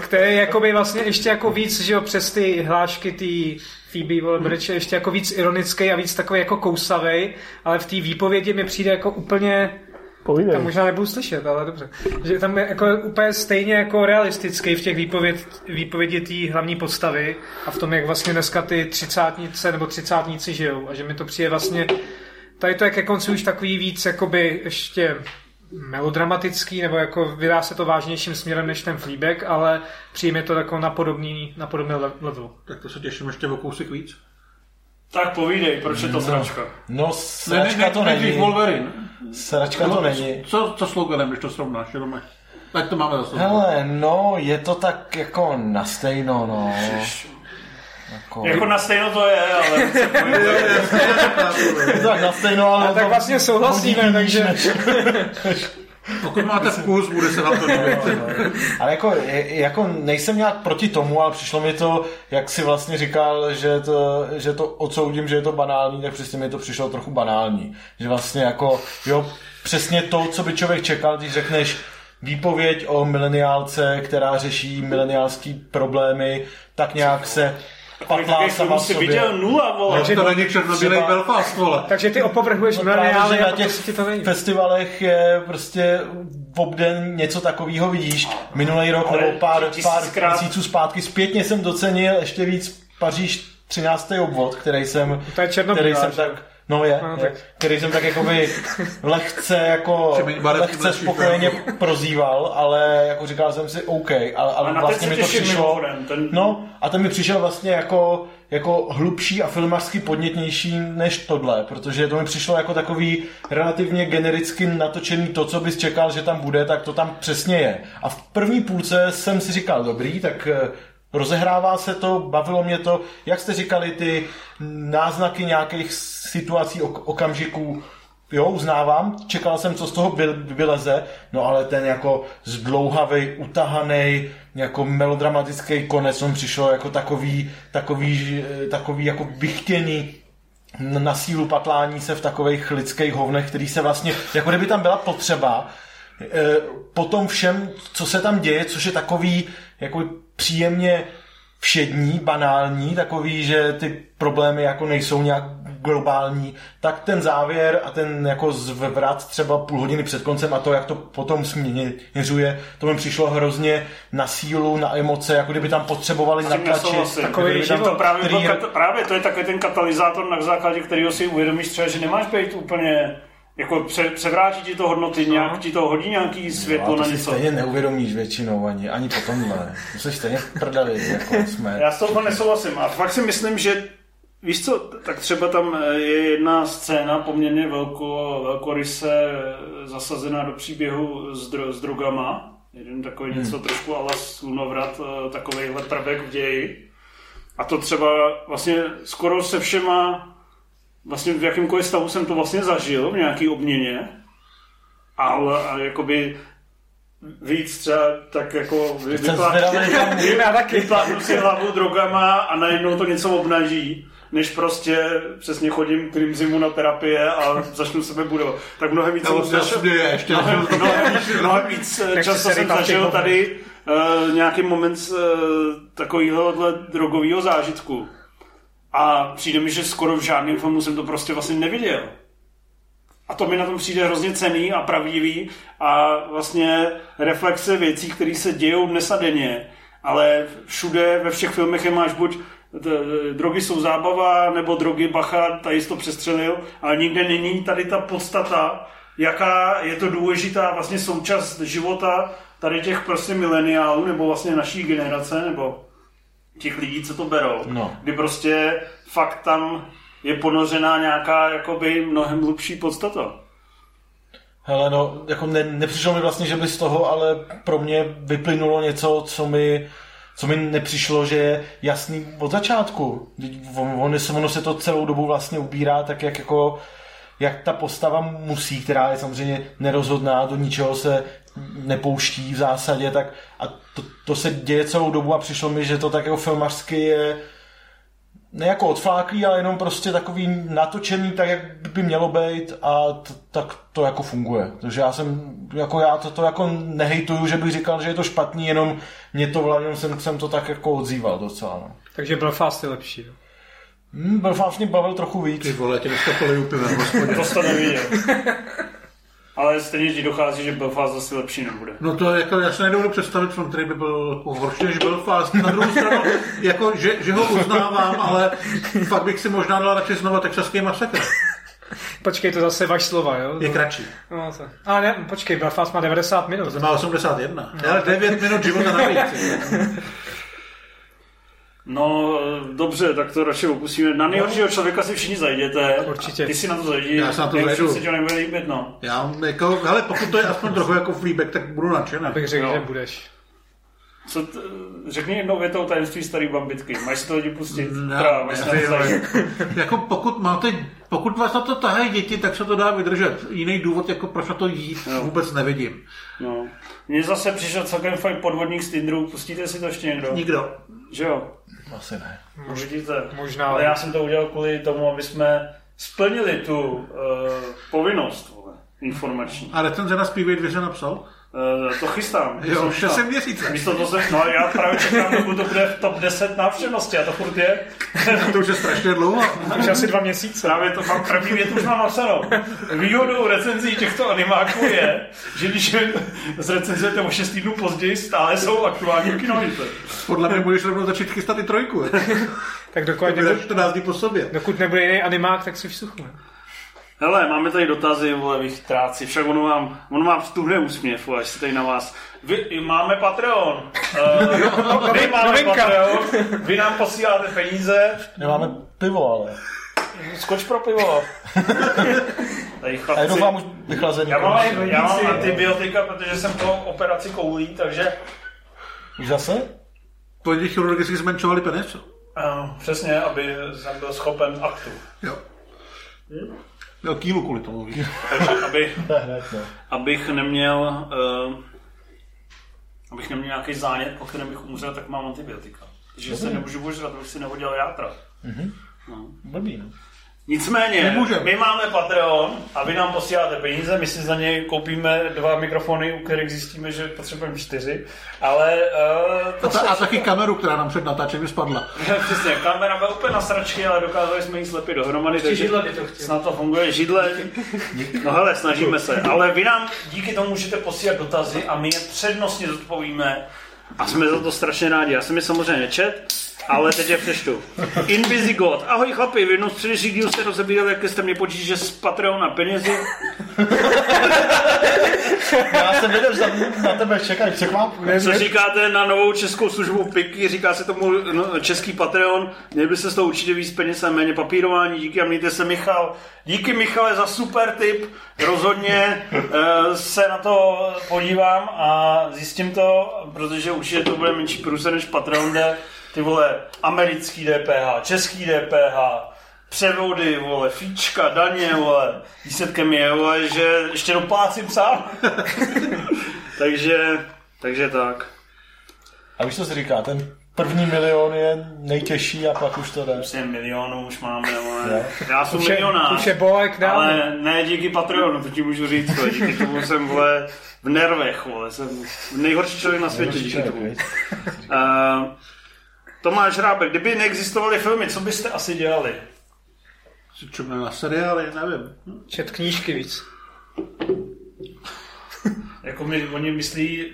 který je jakoby vlastně ještě jako víc, že jo, přes ty hlášky té Phoebe Waller-Bridge je ještě jako víc ironický a víc takový jako kousavej, ale v té výpovědi mi přijde jako úplně Povídej. tam možná nebudu slyšet, ale dobře. Že tam je jako úplně stejně jako realistický v těch výpověd, výpovědi té hlavní postavy a v tom, jak vlastně dneska ty třicátnice nebo třicátníci žijou a že mi to přijde vlastně tady to je ke konci už takový víc jakoby ještě melodramatický, nebo jako vydá se to vážnějším směrem než ten Fleabag, ale přijme to jako na podobný, na podobný le- level. tak to se těším ještě o kousek víc. Tak povídej, proč je to sračka? No, Ne, sračka to nejdřív není. Wolverine. Sračka to není. Co, co sloganem, když to srovnáš, jenom Ať to máme za sebou. Hele, no, je to tak jako na stejno, no. Jako, Jako na stejno to je, ale je to tak na stejno, ale... A tak vlastně souhlasíme, takže- Pokud máte vkus, bude se vám to líbit. Ale jako, jako nejsem nějak proti tomu, ale přišlo mi to, jak si vlastně říkal, že to, že to odsoudím, že je to banální, tak přesně mi to přišlo trochu banální. Že vlastně jako, jo, přesně to, co by člověk čekal, když řekneš výpověď o mileniálce, která řeší mileniálský problémy, tak nějak se filmů v si viděl nula, vole. Takže to není černobílej třeba- Belfast, vole. Takže ty opovrhuješ No právě, mileniály že a na těch ti to nejde. festivalech je prostě v obden něco takového vidíš. Minulý rok Ale nebo pár, pár měsíců zpátky zpětně jsem docenil ještě víc Paříž 13. obvod, který jsem, To je Černobílá, který jsem že? tak, no je, No, tak. je který jsem tak jakoby lehce jako lehce spokojeně prozýval, ale jako říkal jsem si OK, ale, A ale vlastně mi to přišlo, mimochodem, ten- no a ten mi přišel vlastně jako, jako hlubší a filmařsky podnětnější než tohle, protože to mi přišlo jako takový relativně genericky natočený to, co bys čekal, že tam bude, tak to tam přesně je. A v první půlce jsem si říkal, dobrý, tak eh, rozehrává se to, bavilo mě to, jak jste říkali, ty náznaky nějakých situací, ok- okamžiků, Jo, uznávám, čekal jsem, co z toho vy- vyleze, no ale ten jako zdlouhavý, utahaný, jako melodramatický konec, on přišel jako takový, takový, eh, takový jako vychtěný na sílu patlání se v takových lidských hovnech, který se vlastně, jako kdyby tam byla potřeba, po tom všem, co se tam děje, což je takový jako příjemně všední, banální, takový, že ty problémy jako nejsou nějak globální, tak ten závěr a ten jako zvrat třeba půl hodiny před koncem a to, jak to potom směřuje, to mi přišlo hrozně na sílu, na emoce, jako kdyby tam potřebovali natlačit. jako Takový kdyby tam To právě, který- byl, právě to je takový ten katalyzátor, na základě kterého si uvědomíš třeba, že nemáš být úplně jako pře, převrátí ti to hodnoty, nějak ti to hodí nějaký No, světlo to na něco. stejně neuvědomíš většinou ani, ani po tomhle. To jsi stejně v prdeli, jako jsme. Já s toho nesouhlasím. A fakt si myslím, že víš co, tak třeba tam je jedna scéna poměrně velko, velkoryse zasazená do příběhu s, dro, s drogama. Jeden takový něco trošku ala slunovrat, eh, takovejhle prvek v ději. A to třeba vlastně skoro se všema, vlastně v jakýmkoliv stavu jsem to vlastně zažil v nějaký obměně. Ale a jakoby víc třeba tak jako vy- jsem zvědavý, kam- Já taky. vypláchnu si hlavu drogama a najednou to něco obnaží, než prostě přesně chodím k zimu na terapie a začnu sebe budovat. Tak mnohem víc ještě mnohem, mnohem, mnohem víc eh, často se jsem zažil tady uh, nějaký moment uh, takového drogového zážitku. A přijde mi, že skoro v žádném filmu jsem to prostě vlastně neviděl. A to mi na tom přijde hrozně cený a pravdivý a vlastně reflexe věcí, které se dějou dnes a denně. Ale všude, ve všech filmech je máš buď drogy jsou zábava, nebo drogy bacha, tady jsi to přestřelil, ale nikde není tady ta podstata, jaká je to důležitá vlastně součást života tady těch prostě mileniálů, nebo vlastně naší generace, nebo těch lidí, co to berou. No. Kdy prostě fakt tam je ponořená nějaká jakoby mnohem hlubší podstata. Hele, no, jako ne, nepřišlo mi vlastně, že by z toho, ale pro mě vyplynulo něco, co mi, co mi nepřišlo, že je jasný od začátku. On, on, se- ono se to celou dobu vlastně ubírá tak, jak jako jak ta postava musí, která je samozřejmě nerozhodná, do ničeho se nepouští v zásadě, tak a to, to se děje celou dobu a přišlo mi, že to tak jako filmařsky je ne jako odfláklý, ale jenom prostě takový natočený tak, jak by mělo být a t- tak to jako funguje. Takže já jsem, jako já to, to jako nehejtuju, že bych říkal, že je to špatný, jenom mě to vlastně jsem, jsem to tak jako odzýval docela. No. Takže Belfast je lepší. Jo. Hmm, Belfast mě bavil trochu víc. Ty vole, tě dneska poliju pivem, hospodě. To neviděl. Ale stejně ti dochází, že Belfast zase lepší nebude. No to jako, já se nedovedu představit film, který by byl jako horší než Belfast. Na druhou stranu, jako, že, že, ho uznávám, ale fakt bych si možná dal radši znova texaský masakr. Počkej, to zase vaš slova, jo? Je kratší. No, to. A ne, počkej, Belfast má 90 minut. To má 81. Ale 9 minut života navíc. No, dobře, tak to radši opustíme. Na nejhoršího člověka si všichni zajděte. Určitě. Ty si na to zajdi. Já se na to zajdu. se tě nebude líbit, no. Já jako, hele, pokud to je aspoň trochu jako Fleabag, tak budu nadšený. Bych řekl, Jo. že budeš. Co t- řekni jednou větou tajemství starý bambitky. Máš si to lidi pustit? Ne, Teda, máš si na ne, to zajít. jako pokud máte, pokud vás na to tahají děti, tak se to dá vydržet. Jiný důvod, jako proč na to jít, Jo. vůbec nevidím. No. Mně zase přišel celkem fajn podvodník z Tinderu. Pustíte si to ještě někdo? Nikdo. Že jo? Asi ne. Uvidíte. možná. Ale já jsem to udělal kvůli tomu, aby jsme splnili tu uh, povinnost vole, informační. A recenze na dvě se napsal? Uh, to chystám. To Jo, jsem už jsem měsíce. Místo to jsem, no já právě čekám, dokud to bude v top 10 návštěvnosti a to furt je. To už je strašně dlouho. Už asi dva měsíce. Právě to mám první větu už mám napsanou. Výhodou recenzí těchto animáků je, že když je zrecenzujete o 6 týdnů později, stále jsou aktuální v kinovice. Podle mě budeš rovnou začít chystat i trojku. Tak dokud, To bude nebude, 14 dní po sobě. dokud nebude jiný animák, tak si v suchu. ne? Hele, máme tady dotazy, vole, vy chytráci, však ono vám, ono vám stuhne úsměv, vole, jestli tady na vás. Vy, máme Patreon. Uh, vy máme novinka. Patreon, vy nám posíláte peníze, Nemáme pivo, ale. skoč pro pivo. Tady A je chlapci. doufám už vychlazený. Já mám, já mám antibiotika, protože jsem po operaci koulí, takže Už zase? To ti chirurgicky zmenšovali penis? uh, přesně, aby jsem byl schopen aktu. Jo. Jo, kýlu kvůli tomu. víš. Takže aby, no. abych neměl uh, abych neměl nějaký zánět, po kterém bych umřel, tak mám antibiotika. Takže se nemůžu požrat, abych si nehodil játra. Blbý, no. Nicméně, Nemůžem. my máme Patreon a vy nám posíláte peníze, my si za ně koupíme dva mikrofony, u kterých zjistíme, že potřebujeme čtyři, ale uh, to A, ta, a taky kameru, která nám před natáčením spadla. Přesně, kamera byla úplně na sračky, ale dokázali jsme ji slepit dohromady. takže židle by to chtělo. Snad to funguje, židle. No hele, snažíme se. Ale vy nám díky tomu můžete posílat dotazy a my je přednostně zodpovíme. A jsme za to strašně rádi. Já jsem je samozřejmě nečet, ale teď je přečtu. Invisi God. Ahoj chlapi, v jednom z předešlých dílů jste rozebírali, jak jste mě počíže z Patreona penězi. Já jsem věděl, že na tebe čekají překvap. Co říkáte na novou českou službu PIKy, říká se tomu no, český Patreon, měli byste z toho určitě víc peněz a méně papírování, díky a mějte se Michal. Díky Michale za super tip, rozhodně uh, se na to podívám a zjistím to, protože určitě to bude menší průser než Patreon, kde ty vole americký DPH, český DPH, převody, vole, fíčka, daně, vole. Výsledkem je, vole, že ještě doplácím sám. takže, takže tak. A víš, co se říká? Ten první milion je nejtěžší a pak už to jde. Prostě milionů už máme, Jo. ale já jsem Už je, milionář. už je bolek dál. Ale ne díky Patreonu, to ti můžu říct, vole. díky tomu jsem, vole, v nervech, vole. Jsem nejhorší člověk na světě díky tomu. Uh, Tomáš Rábek, kdyby neexistovaly filmy, co byste asi dělali? Čumne na seriály, nevím. Čet knížky víc. Jako mi, oni myslí...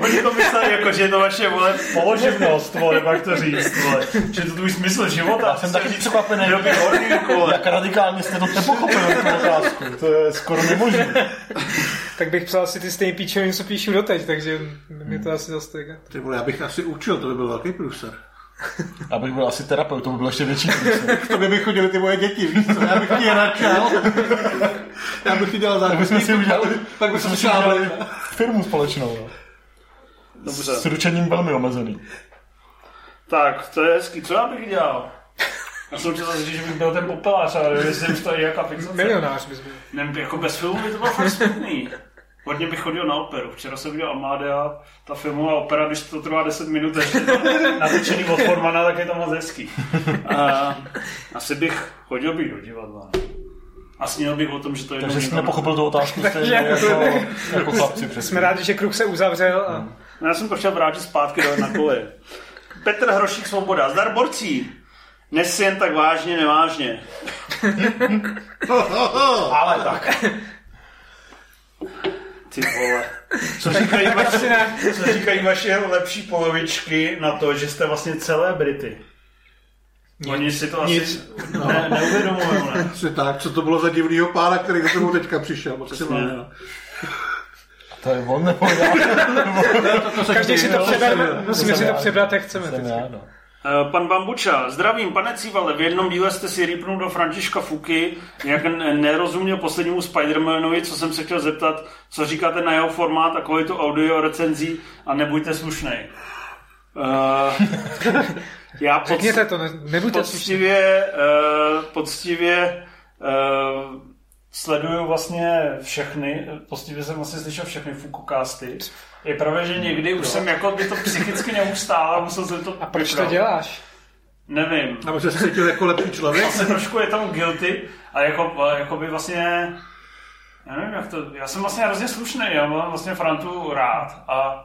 oni to mysleli jako, že je to vaše, vole, položivnost, vole, jak to říct, vole. Že to tvůj smysl života. Já jsem taky překvapený. Jak radikálně jste to nepochopili, tu otázku. To je skoro nemožné. Tak bych psal si ty stejné píčoviny, co píšu doteď, takže mě to asi zase tak. Ty vole, já bych asi učil, to by byl velký průser. Abych byl asi terapeut, to by byl ještě větší průser. K tobě by chodili ty moje děti, víš co? Já bych tě načal. Já bych ti dělal Tak bychom si udělali, pak bychom si udělali šábli. firmu společnou. No. Dobře. S ručením velmi omezený. Tak, to je hezký. Co já bych dělal? Já jsem chtěl zase říct, že bych byl ten popelář, ale nevím, jestli už to je jaká fixace. Milionář bys byl. Nevím, jako bez filmu by to bylo fakt smutný. Hodně bych chodil na operu. Včera jsem viděl Amadea, ta filmová opera, když to trvá 10 minut, ještě to natočený od Formana, tak je to moc hezký. A, asi bych chodil bych do divadla. A snil bych o tom, že to je Takže jsi nepochopil tu otázku stejně jako, jako chlapci přesně. Jsme rádi, že kruh se uzavřel a No, já jsem to chtěl vrátit zpátky do na kole. Petr Hrošík Svoboda. Zdar borcí. Dnes jen tak vážně, nevážně. Ale tak. Ty vole. Co říkají, vaše, co říkají vaše lepší polovičky na to, že jste vlastně celebrity? Oni si to asi Nic. ne, neuvědomují, ne? Tak, co to bylo za divnýho pána, který do tomu teďka přišel. Maximálně. no. To je on nebo já? Každý si to Jo, přebere, jsem- musíme si to přebrat, jak chceme. Jsem já, no. Eh, Pan Bambuča, zdravím, pane Cívale, v jednom díle jste si rýpnul do Františka Fuky, jak nerozuměl poslednímu Spider-Manovi, co jsem se chtěl zeptat, co říkáte na jeho formát a kvalitu audio recenzí a nebuďte slušnej. Uh, já pod, Řekněte to, ne, nebuďte poctivě, uh, poctivě uh, sleduju vlastně všechny, poctivě jsem vlastně slyšel všechny Fukukásty. Je pravda, že někdy už jsem jako by to psychicky neustál a musel jsem to A proč to děláš? Nevím. Aby se cítil jako lepší člověk. Asi trošku je tam guilty a jako, jako by vlastně já nevím, jak to, já jsem vlastně hrozně slušný, já mám vlastně Frantu rád a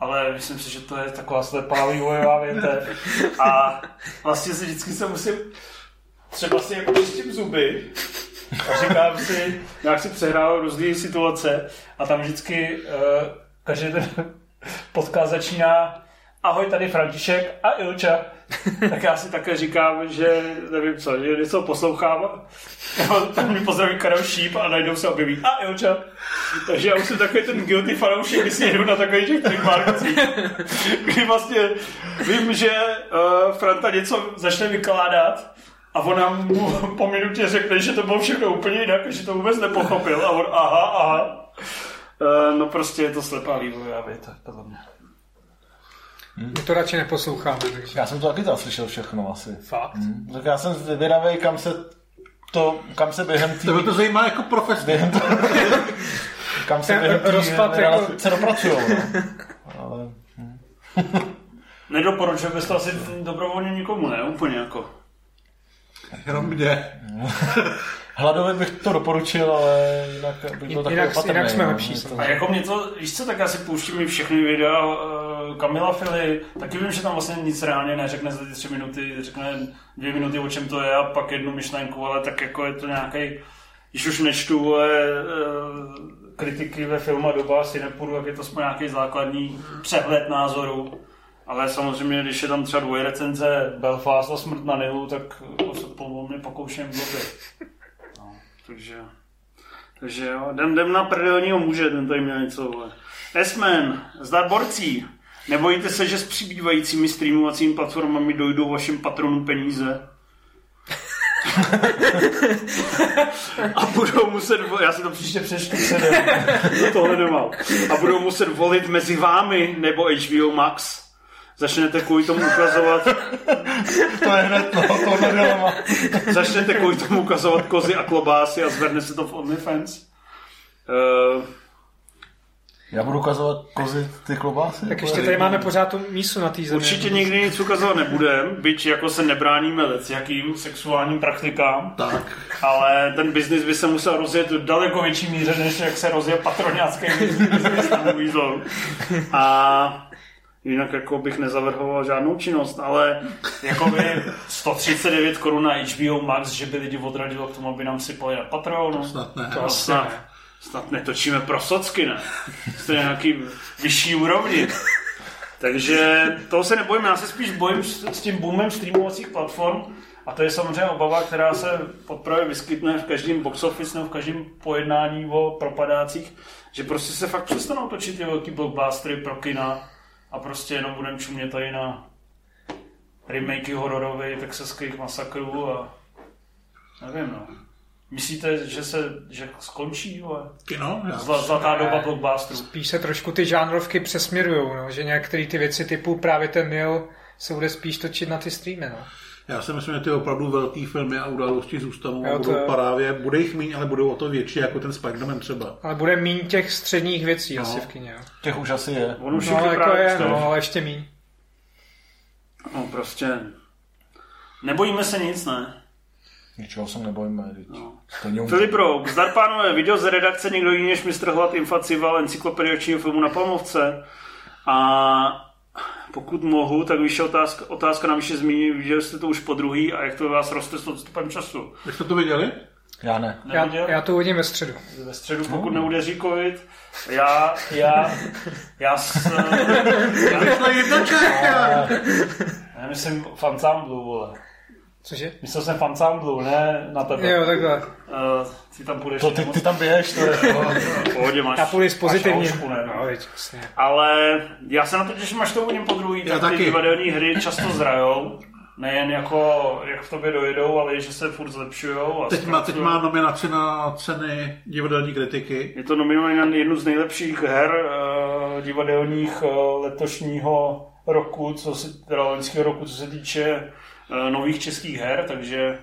ale myslím si, že to je taková slepá vývojová větev. A vlastně si vždycky se musím třeba si jako čistím zuby a říkám si, nějak si přehrál různé situace a tam vždycky uh, každý ten podcast začíná ahoj, tady František a Ilča. tak já si také říkám, že nevím co, že něco poslouchám. tak mi pozdraví Karel Šíp a najdou se objeví a Ilča. Takže já už jsem takový ten guilty fanoušek, když si na takových těch trademarkcích. Kdy vlastně vím, že uh, Franta něco začne vykládat a ona mu po minutě řekne, že to bylo všechno úplně jinak, že to vůbec nepochopil a on aha, aha. Uh, no prostě je to slepá vývojová věta, podle mě. My to radši neposloucháme. Takže... Já jsem to taky tam slyšel všechno asi. Fakt? Hmm. Tak já jsem zvědavý, kam se to, kam se během tý... To by to zajímá jako profesně. Během to, kam se během tý Rozpad jako- relace dopracujou. No. Ale, Nedoporučuji bys to asi dobrovolně nikomu, ne? Úplně jako. Jenom mě. Hladovi bych to doporučil, ale jinak bych byl takový Jinak- opatrný. jinak jsme no. lepší, to- A jako mě to, víš co, tak já si pouštím i všechny videa uh, Kamila Fili, taky vím, že tam vlastně nic reálně neřekne za ty tři minuty, řekne dvě minuty, o čem to je a pak jednu myšlenku, ale tak jako je to nějaký, když už nečtu ale, uh, kritiky ve filmu a doba, asi nepůjdu, jak je to aspoň nějaký základní přehled názoru. Ale samozřejmě, když je tam třeba dvoje recenze Belfast a Smrt na Nilu, tak se po mě pokouším blbě. No, takže... Takže jo, jdem, jdem na prdelního muže, ten tady měl něco. vole. S-Man, zdar borcí. Nebojíte se, že s přibývajícími streamovacími platformami dojdou vašim patronům peníze? A budou muset, vo- já si to příště přečtu předem, to tohle nemám. A budou muset volit mezi vámi nebo HBO Max. Začnete kvůli tomu ukazovat, To je hned, no, tohle dilema. začnete kvůli tomu ukazovat kozy a klobásy a zvedne se to v OnlyFans. Uh, Já budu ukazovat kozy ty klobásy? Tak To ještě je- tady máme pořád tu mísu na té zemi. Určitě nikdy nic ukazovat nebudem, byť jako se nebráníme lec jakým sexuálním praktikám, Tak. ale ten biznis by se musel rozjet v daleko větší míře, než jak se rozjel patroňácký biznis na. A jinak jako bych nezavrhoval žádnou činnost, ale jako by 139 korun na HBO Max, že by lidi odradilo k tomu, aby nám sypali na Patreonu. Snad ne. To asi snad, ne. snad netočíme pro socky, ne? Jste nějaký vyšší úrovni. Takže toho se nebojím, já se spíš bojím s, tím boomem streamovacích platform a to je samozřejmě obava, která se podpravě vyskytne v každém box office nebo v každém pojednání o propadácích, že prostě se fakt přestanou točit ty velký blockbustery pro kina a prostě jenom budeme čumět tady na remakey hororových texaských masakrů a nevím no. Myslíte, že se že skončí? vole? Kino? Já. Zla, zlatá doba blockbusterů. Spíš se trošku ty žánrovky přesměrujou, no, že některé ty věci typu právě ten Nil se bude spíš točit na ty streamy. No. Já si myslím, že ty opravdu velký filmy a události zůstanou Jo, a to budou parávě. Bude jich méně, ale budou o to větší, jako ten Spider-Man třeba. Ale bude míň těch středních věcí No. asi v kině. Jo. Těch už asi je. On už No, všechny jako je, no, ale ještě míň. no, prostě nebojíme se nic, ne? Ničeho se nebojíme. Teď. No. Stejně Filip Rouk, zdar pánové, video z redakce někdo jiný než mistr Hlad Infacival encyklopedičního filmu na Palmovce. A pokud mohu, tak vyšší otázka, otázka na vyšší zmíní, viděli jste to už po druhý a jak to vás roste s odstupem času. Jak jste to viděli? Já ne. Já, Neviděl? já to uvidím ve středu. Ve středu, pokud neudeří covid. Já, já, já, s, já, Vyšla jednočárka! já myslím fansámblu, vole. Cože? Myslel jsem fansámblu, ne na tebe. Jo, takhle. Uh, ty tam půjdeš. To ty, ty tam běž, to je... v pohodě máš. Já půjdu máš oušku, ne? No, teď, jasně. Ale já se na to těším, až to uvidím po druhý, Já tak ty taky. divadelní hry často zrajou. Nejen jako, jak v tobě dojedou, ale i že se furt zlepšujou. A Teď má, teď má nominaci na ceny divadelní kritiky. Je to nominované na jednu z nejlepších her uh, divadelních uh, letošního roku, co se, teda loňského roku, co se týče nových českých her, takže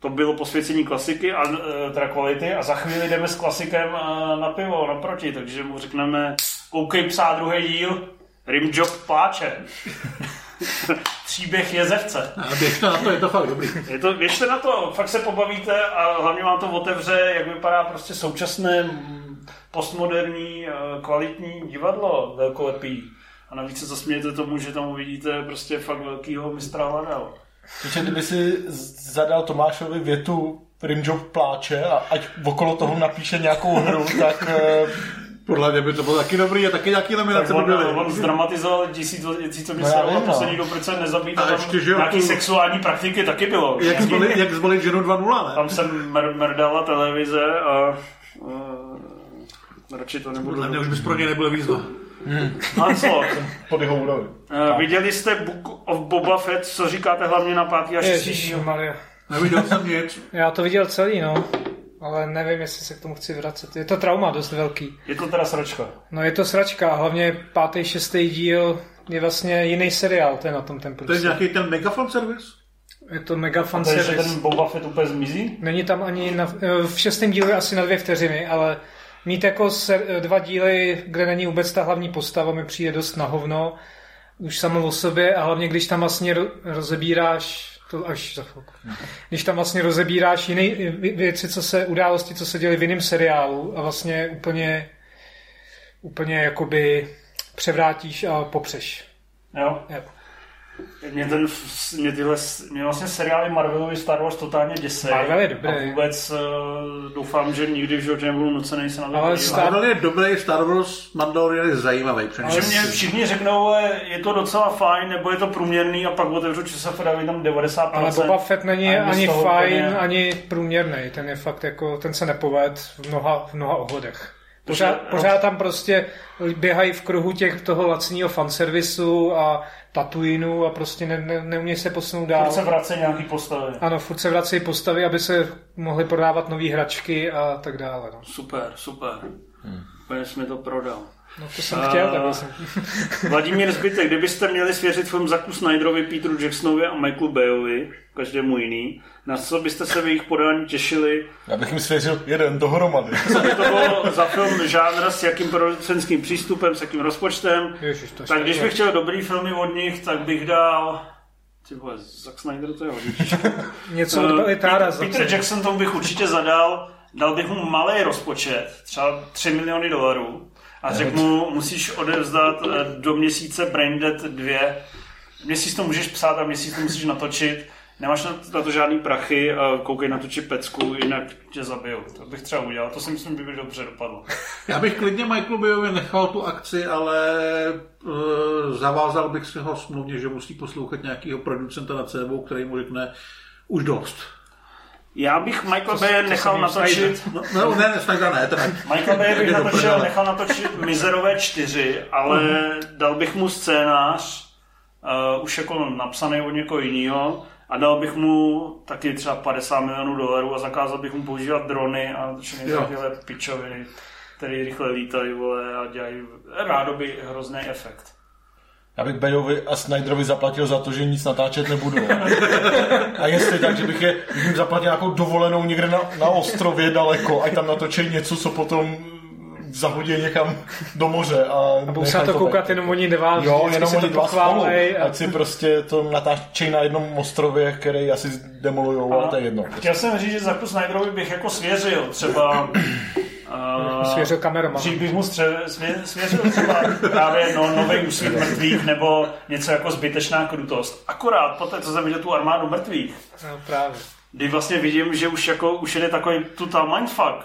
to bylo posvěcení klasiky a uh, teda kvality a za chvíli jdeme s klasikem uh, na pivo naproti, takže mu řekneme OK psá druhý díl, Rimjob pláče. Příběh jezevce. A běžte na to, je to fakt dobrý. Je to, běžte na to, fakt se pobavíte a hlavně vám to otevře, jak vypadá prostě současné mm, postmoderní eh, kvalitní divadlo velkolepý. A navíc se zasmějete tomu, že tam uvidíte prostě fakt velkýho mistra Hladal. Takže kdyby si zadal Tomášovi větu Rimjob pláče a ať okolo toho napíše nějakou hru, tak eh, Podle mě by to bylo taky dobrý a taky nějaký Tak laminace by on, byly. on zdramatizoval tisíc věcí, co by se poslední no. proč se nezabít. A A tam ještě, že nějaký tu- sexuální praktiky taky bylo. Jak Nějaký- zvolit, jak zvolit ženu 2.0, ne? Tam jsem mer- merdala televize a uh, radši to nebudu. Podle mě už bys pro ně nebyl výzva. Hanslot, pod jeho úrovni. uh, viděli jste Book of Boba Fett, co říkáte hlavně na pátý a šestý díl? Neviděl jsem nic. Já to viděl celý, no. Ale nevím, jestli se k tomu chci vracet. Je to trauma dost velký. Je to teda sračka. No je to sračka, a hlavně pátý, šestý díl je vlastně jiný seriál, je na tom ten To je průse. nějaký ten megafon servis? Je to mega fan Takže service. ten Boba Fett úplně zmizí? Není tam ani na, v šestém dílu je asi na dvě vteřiny, ale mít jako ser, dva díly, kde není vůbec ta hlavní postava, mi přijde dost na hovno, už samo o sobě a hlavně když tam vlastně ro- rozebíráš to až za chvilku. Když tam vlastně rozebíráš jiné vě- věci, co se, události, co se děly v jiném seriálu a vlastně úplně úplně jakoby převrátíš a popřeš. Jo. Jo. Mě, ten, mě, tyhle, mě vlastně seriály Marvelovy Star Wars totálně děsí. Marvel je dobrý. A vůbec uh, doufám, že nikdy v životě nebudu nucený se na to Ale. Star- Marvel je dobrý, Star Wars Mandalorian je zajímavý. Že přinejmenším. mě všichni řeknou, ale je to docela fajn, nebo je to průměrný a pak otevřu časov a dávají tam 90%. Ale Boba Fett není ani toho fajn, úplně- ani průměrný. Ten je fakt jako, ten se nepoved v mnoha, v mnoha ohledech. Pořád, pořád tam prostě běhají v kruhu těch toho lacního fanservisu a Tatooineu a prostě ne, ne, neumějí se posunout dál. Furt se vrací nějaký postavy. Ano, furt se vrací postavy, aby se mohly prodávat nové hračky a tak dále. No, Super, super. Úplně jsi mi to prodal. No to jsem chtěl, tak jsem... Vladimír Zbytek, kdybyste měli svěřit film Zaku Snyderovi, Peteru Jacksonovi a Michaelu Bayovi, každému jiný, na co byste se v jejich podání těšili? Já bych jim svěřil jeden dohromady. Co by to bylo za film žánr, s jakým producentským přístupem, s jakým rozpočtem? Ježiš, to Tak když bych chtěl dobrý filmy od nich, tak bych dal... Ty vole, Zack Snyder to je hodně. Něco od Elitára. Peter, Peter Jackson tomu bych určitě zadal, dal bych mu malý rozpočet, třeba 3 miliony dolarů a řekl mu, musíš odevzdat eh, do měsíce Braindead 2. Měsíc to můžeš psát a měsíc to musíš natočit. Nemáš na, na to žádný prachy koukej na tu pecku, jinak tě zabijou. To bych třeba udělal, to si myslím, že by dobře dopadlo. Já bych klidně Michaelu Bayovi nechal tu akci, ale uh, zavázal bych si ho smluvně, že musí poslouchat nějakého producenta na CBU, který mu řekne už dost. Já bych Michael Bay nechal natočit No, no ne, ne, ne, teda. Michael Bay bych natočil, nechal natočit Mizerové čtyři, ale dal bych mu scénář, uh, už jako napsaný od někoho jiného, a dal bych mu taky třeba 50 milionů dolarů a zakázal bych mu používat drony a všechny takové pičoviny, které rychle lítají vole, a dělají rádoby hrozný efekt. Já bych Bayovi a Snyderovi zaplatil za to, že nic natáčet nebudu. A jestli tak, že bych, je, bych jim zaplatil nějakou dovolenou někde na, na ostrově daleko, ať tam natočí něco, co potom zahodí někam do moře. A, A budou se na to koukat jenom oni dva, Jo, jenom oni to dva spolu. a Ať si prostě to natáčí na jednom ostrově, který asi demolujou, ale to je jedno. Chtěl jsem říct, že Zaku Snyderovi bych jako svěřil třeba... Uh, svěřil kameroman. Dřív bych mu stře- svě- svěřil třeba právě no, nový úsvit mrtvých nebo něco jako zbytečná krutost. Akorát po té, co jsem viděl tu armádu mrtvých, No, právě. kdy vlastně vidím, že už jako už jde takový total mindfuck.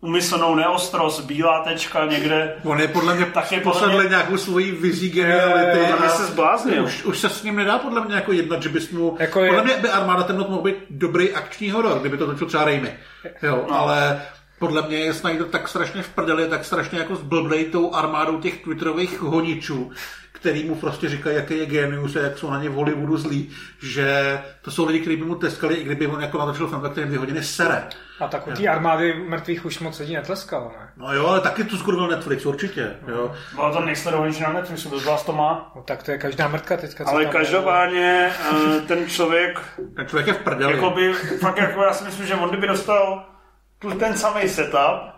Umyslnou neostrost, bílá tečka někde. On je podle mě Tak je podle posadl mě- nějakou svoji vizí geniality. Podle mě a se zbláznil. Už, už se s ním nedá podle mě jako jednat, že bys mu... Jako je- Podle mě by Armáda temnot mohl být dobrý akční horor, kdyby to točil třeba Raimi. Jo, No. ale podle mě je Snyder tak strašně v prdeli, tak strašně jako zblblej tou armádou těch twitterových honičů, který mu prostě říkají, jaký je genius a jak jsou na ně v Hollywoodu zlí, že to jsou lidi, kteří by mu teskali, i kdyby on jako natočil film, tak dvě hodiny sere. A tak u té armády mrtvých už moc lidí netleskalo, ne? No jo, ale taky tu skurvil Netflix, určitě. Jo. Bylo to nejsledovanější na Netflixu, kdo z vás to má. No, tak to je každá mrtka teďka. Ale každopádně eh, ten člověk Ten člověk je v prdeli. Jakoby, fakt jako já si myslím, že on kdyby dostal tu ten samý setup,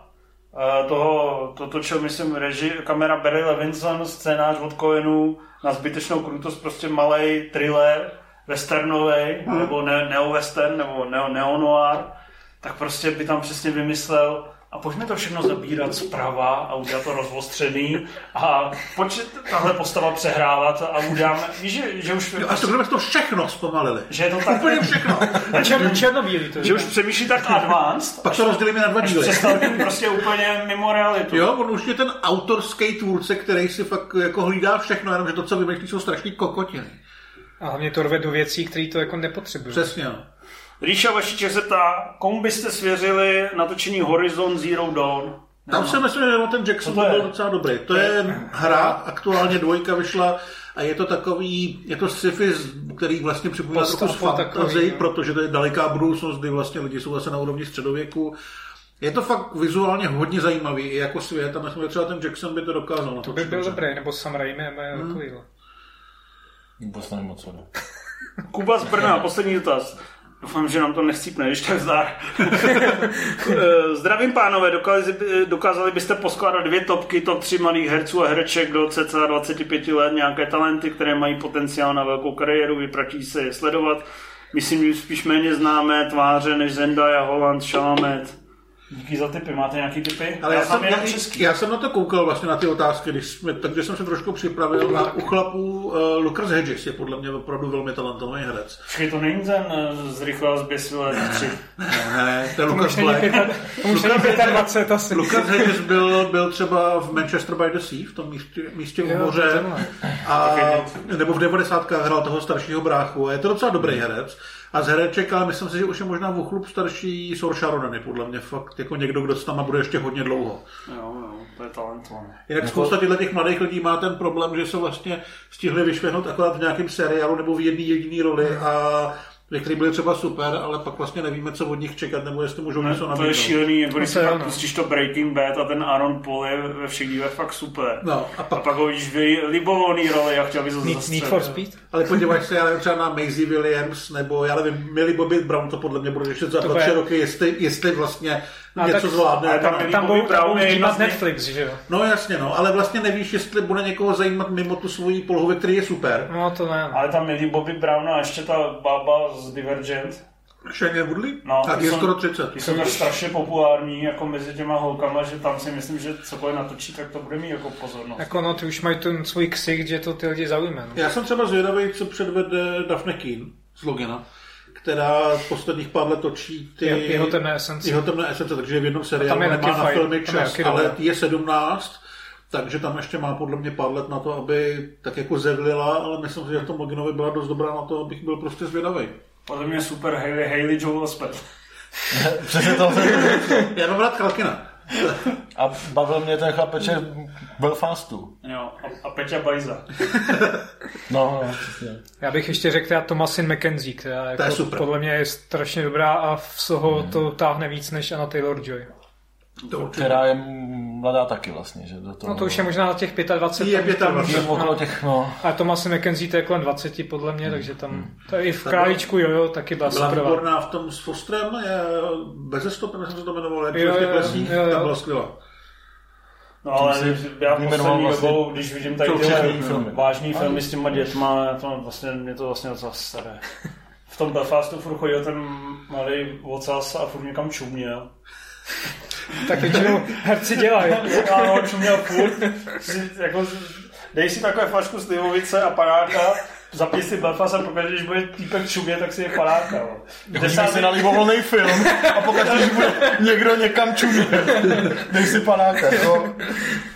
Eh, toho, to točil, myslím, reži, kamera Barry Levinson, scénář od Coenů na zbytečnou krutost, prostě malý thriller, westernový, hmm. nebo ne, neo-western, nebo neo, neo-noir, tak prostě by tam přesně vymyslel, a pojďme to všechno zabírat zprava a udělat to rozostřený a pojď tahle postava přehrávat a uděláme, víš, že, že už... Jo, a to to všechno zpomalili. Že je to tak... Úplně všechno. Černo, černobílý to Že už přemýšlí tak advanced, Pak to rozdělíme na dva až díly. přestal prostě úplně mimo realitu. Jo, on už je ten autorský tvůrce, který si fakt jako hlídá všechno, jenom že to, co vymýšlí, jsou strašný kokotiny. A hlavně to rve do věcí, které to jako nepotřebují. Přesně. no. Ríša Vašiček se ptá, komu byste svěřili natočení Horizon Zero Dawn? Tam si myslím, že ten Jackson to byl docela dobrý. To je hra, aktuálně dvojka vyšla a je to takový, je to sci-fi, který vlastně připomíná trochu fantasy, no. protože to je daleká budoucnost, kdy vlastně lidi jsou zase na úrovni středověku. Je to fakt vizuálně hodně zajímavý i jako svět a myslím, že třeba ten Jackson by to dokázal. To by byl dobrý, nebo Sam Raimi, nebo hmm. takovýhle. Vůbec nevím, co. Kuba z Brna, poslední dotaz. Doufám, že nám to nechcípne, když tak zdá. Zdravím pánové, dokázali, dokázali byste poskládat dvě topky, top 3 malých herců a hereček do cca 25 let, nějaké talenty, které mají potenciál na velkou kariéru, vyplatí se je sledovat. Myslím, že spíš méně známé tváře než Zendaya, Holland, Chalamet. Díky za tipy, máte nějaký tipy? Ale já, jsem jsem, já, český. já jsem na to koukal vlastně na ty otázky, když jsme, takže jsem se trošku připravil na u chlapů uh, Lucas Hedges je podle mě opravdu velmi talentovaný herec. Počkej, to není ten eh, z Rychlá zběsile 3. Ne, to je Tomu Lucas Black. pěta- tomu už není 25 asi. Lucas Hedges byl, byl třeba v Manchester by the Sea, v tom místě, místě u moře, a, nebo v 90. hrál toho staršího bráchu. A je to docela dobrý herec. A z hereček, ale myslím si, že už je možná v chlup starší Saoirse Ronan je podle mě fakt jako někdo, kdo s tam bude ještě hodně dlouho. Jo, jo, to je talentované. Jinak spousta těchto těch mladých lidí má ten problém, že se vlastně stihli vyšvihnout akorát v nějakém seriálu nebo v jedné jediné roli a některý byli třeba super, ale pak vlastně nevíme, co od nich čekat, nebo jestli můžou něco To je nabídnout. šílený, jako když si fakt pustíš to Breaking Bad a ten Aaron Paul je ve všech dílech fakt super. No, a A pak, pak ho vidíš v libovolný roli a chtěl bys ho Need, zastřelit. Need for Speed? ale podíváš se, já nevím, třeba na Maisie Williams, nebo já nevím, Millie Bobby Brown, to podle mě bude ještě za dva, tři roky, jestli, jestli vlastně A něco tak- zvládne. ale tam Tam Bobby budou tam Brown budou je jedna ždímat z nej- Netflix, že jo? No jasně, no, ale vlastně nevíš, jestli bude někoho zajímat mimo tu svoji polohu, který je super. No to ne. no. Ale tam Millie Bobby Brown a ještě ta bába z Divergent. Shailene Woodley? No, tak je jsou- skoro 30. Ty jsou tak strašně populární jako mezi těma holkama, že tam si myslím, že cokoliv natočí, tak to bude mít jako pozornost. Jako no, ty už mají ten svůj ksicht, že to ty lidi zaujme. No. Já jsem třeba zvědavý, co předvede Daphne Keen z Logina, která posledních pár let točí ty... Je- jeho temné esence. Jeho temné esence, takže je v jednom seriálu tam je nemá na fajn, filmy je čas, taky ale dobré. je 17, takže tam ještě má podle mě pár let na to, aby tak jako zevlila, ale myslím si, že v tom Loginovi byla dost dobrá na to, abych byl prostě zvědavý. Podle mě super Hailey, Hailey Joel Osment. Přesně to. Já mám rád Kalkina. A bavil mě ten chlapeček Belfastu. Jo, a, a Peťa Bajza. No, no. Já bych ještě řekl teda Thomasin McKenzie, která jako je super. podle mě je strašně dobrá a v Soho to táhne víc než Anna Taylor-Joy. To. Která je mladá taky vlastně, že do toho. No to už je možná na těch 25. Je tam- 25. Je okolo těch, no. A Thomasin McKenzie to je kolem 20 podle mě, takže tam to je i v Králíčku Jojo taky byla Byla výborná v tom s Fostrem, je bez stopy, myslím, že se to jmenovalo, jak Jo, v těch jo, lesích, jo, jo. tam byla skvělá. No ale si já poslední vlastně dobou, když vidím tady tyhle filmy. vážný filmy s těma dětma, to vlastně, mě to vlastně docela staré. V tom Belfastu furt chodil ten malý ocas a furt někam čuměl. Tak většinou herci dělají. A on čuměl furt. Si, jako, dej si takové flašku slivovice a panáka, zapni si Belfast a pokaždé, když bude týpek čumě, tak si je panáka. jo. Hodíme si na libovolný film a pokud když bude někdo někam čumě, dej si panáka.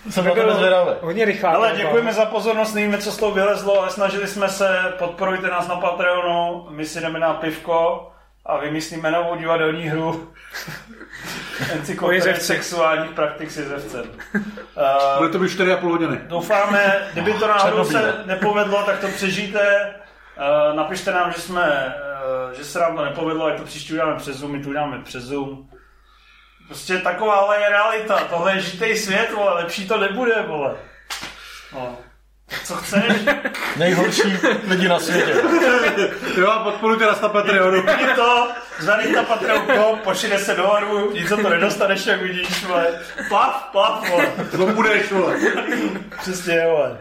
To jsem na tebe zvědavý. Hodně rychlá. Ale děkujeme za pozornost, nevíme, co z toho vylezlo, ale snažili jsme se, podporujte nás na Patreonu, my si jdeme na pivko a vymyslíme novou divadelní hru. Encyklopedie sexuálních praktik s jezevcem. Bude Uh, to být 4,5 hodiny. doufáme, kdyby to náhodou se nepovedlo, tak to přežijte. Uh, napište nám, že, jsme, uh, že se nám to nepovedlo, ať to příště uděláme přes Zoom, my to uděláme přes Zoom. Prostě taková ale je realita. Tohle je žitej svět, vole, lepší to nebude, vole. No. Co chceš? Nejhorší lidi na světě. Jo, a podporujte nás na Patreonu. Vidí to, zadej na Patreon.com, se dolů, nic za to nedostaneš, jak vidíš, vole. Plav, plav, vole. To budeš, vole. Přesně, vole.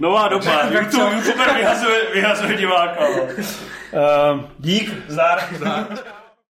Nová doba, YouTube, YouTuber vyhazuje, vyhazuje diváka. Uh, dík, zdar. zdar.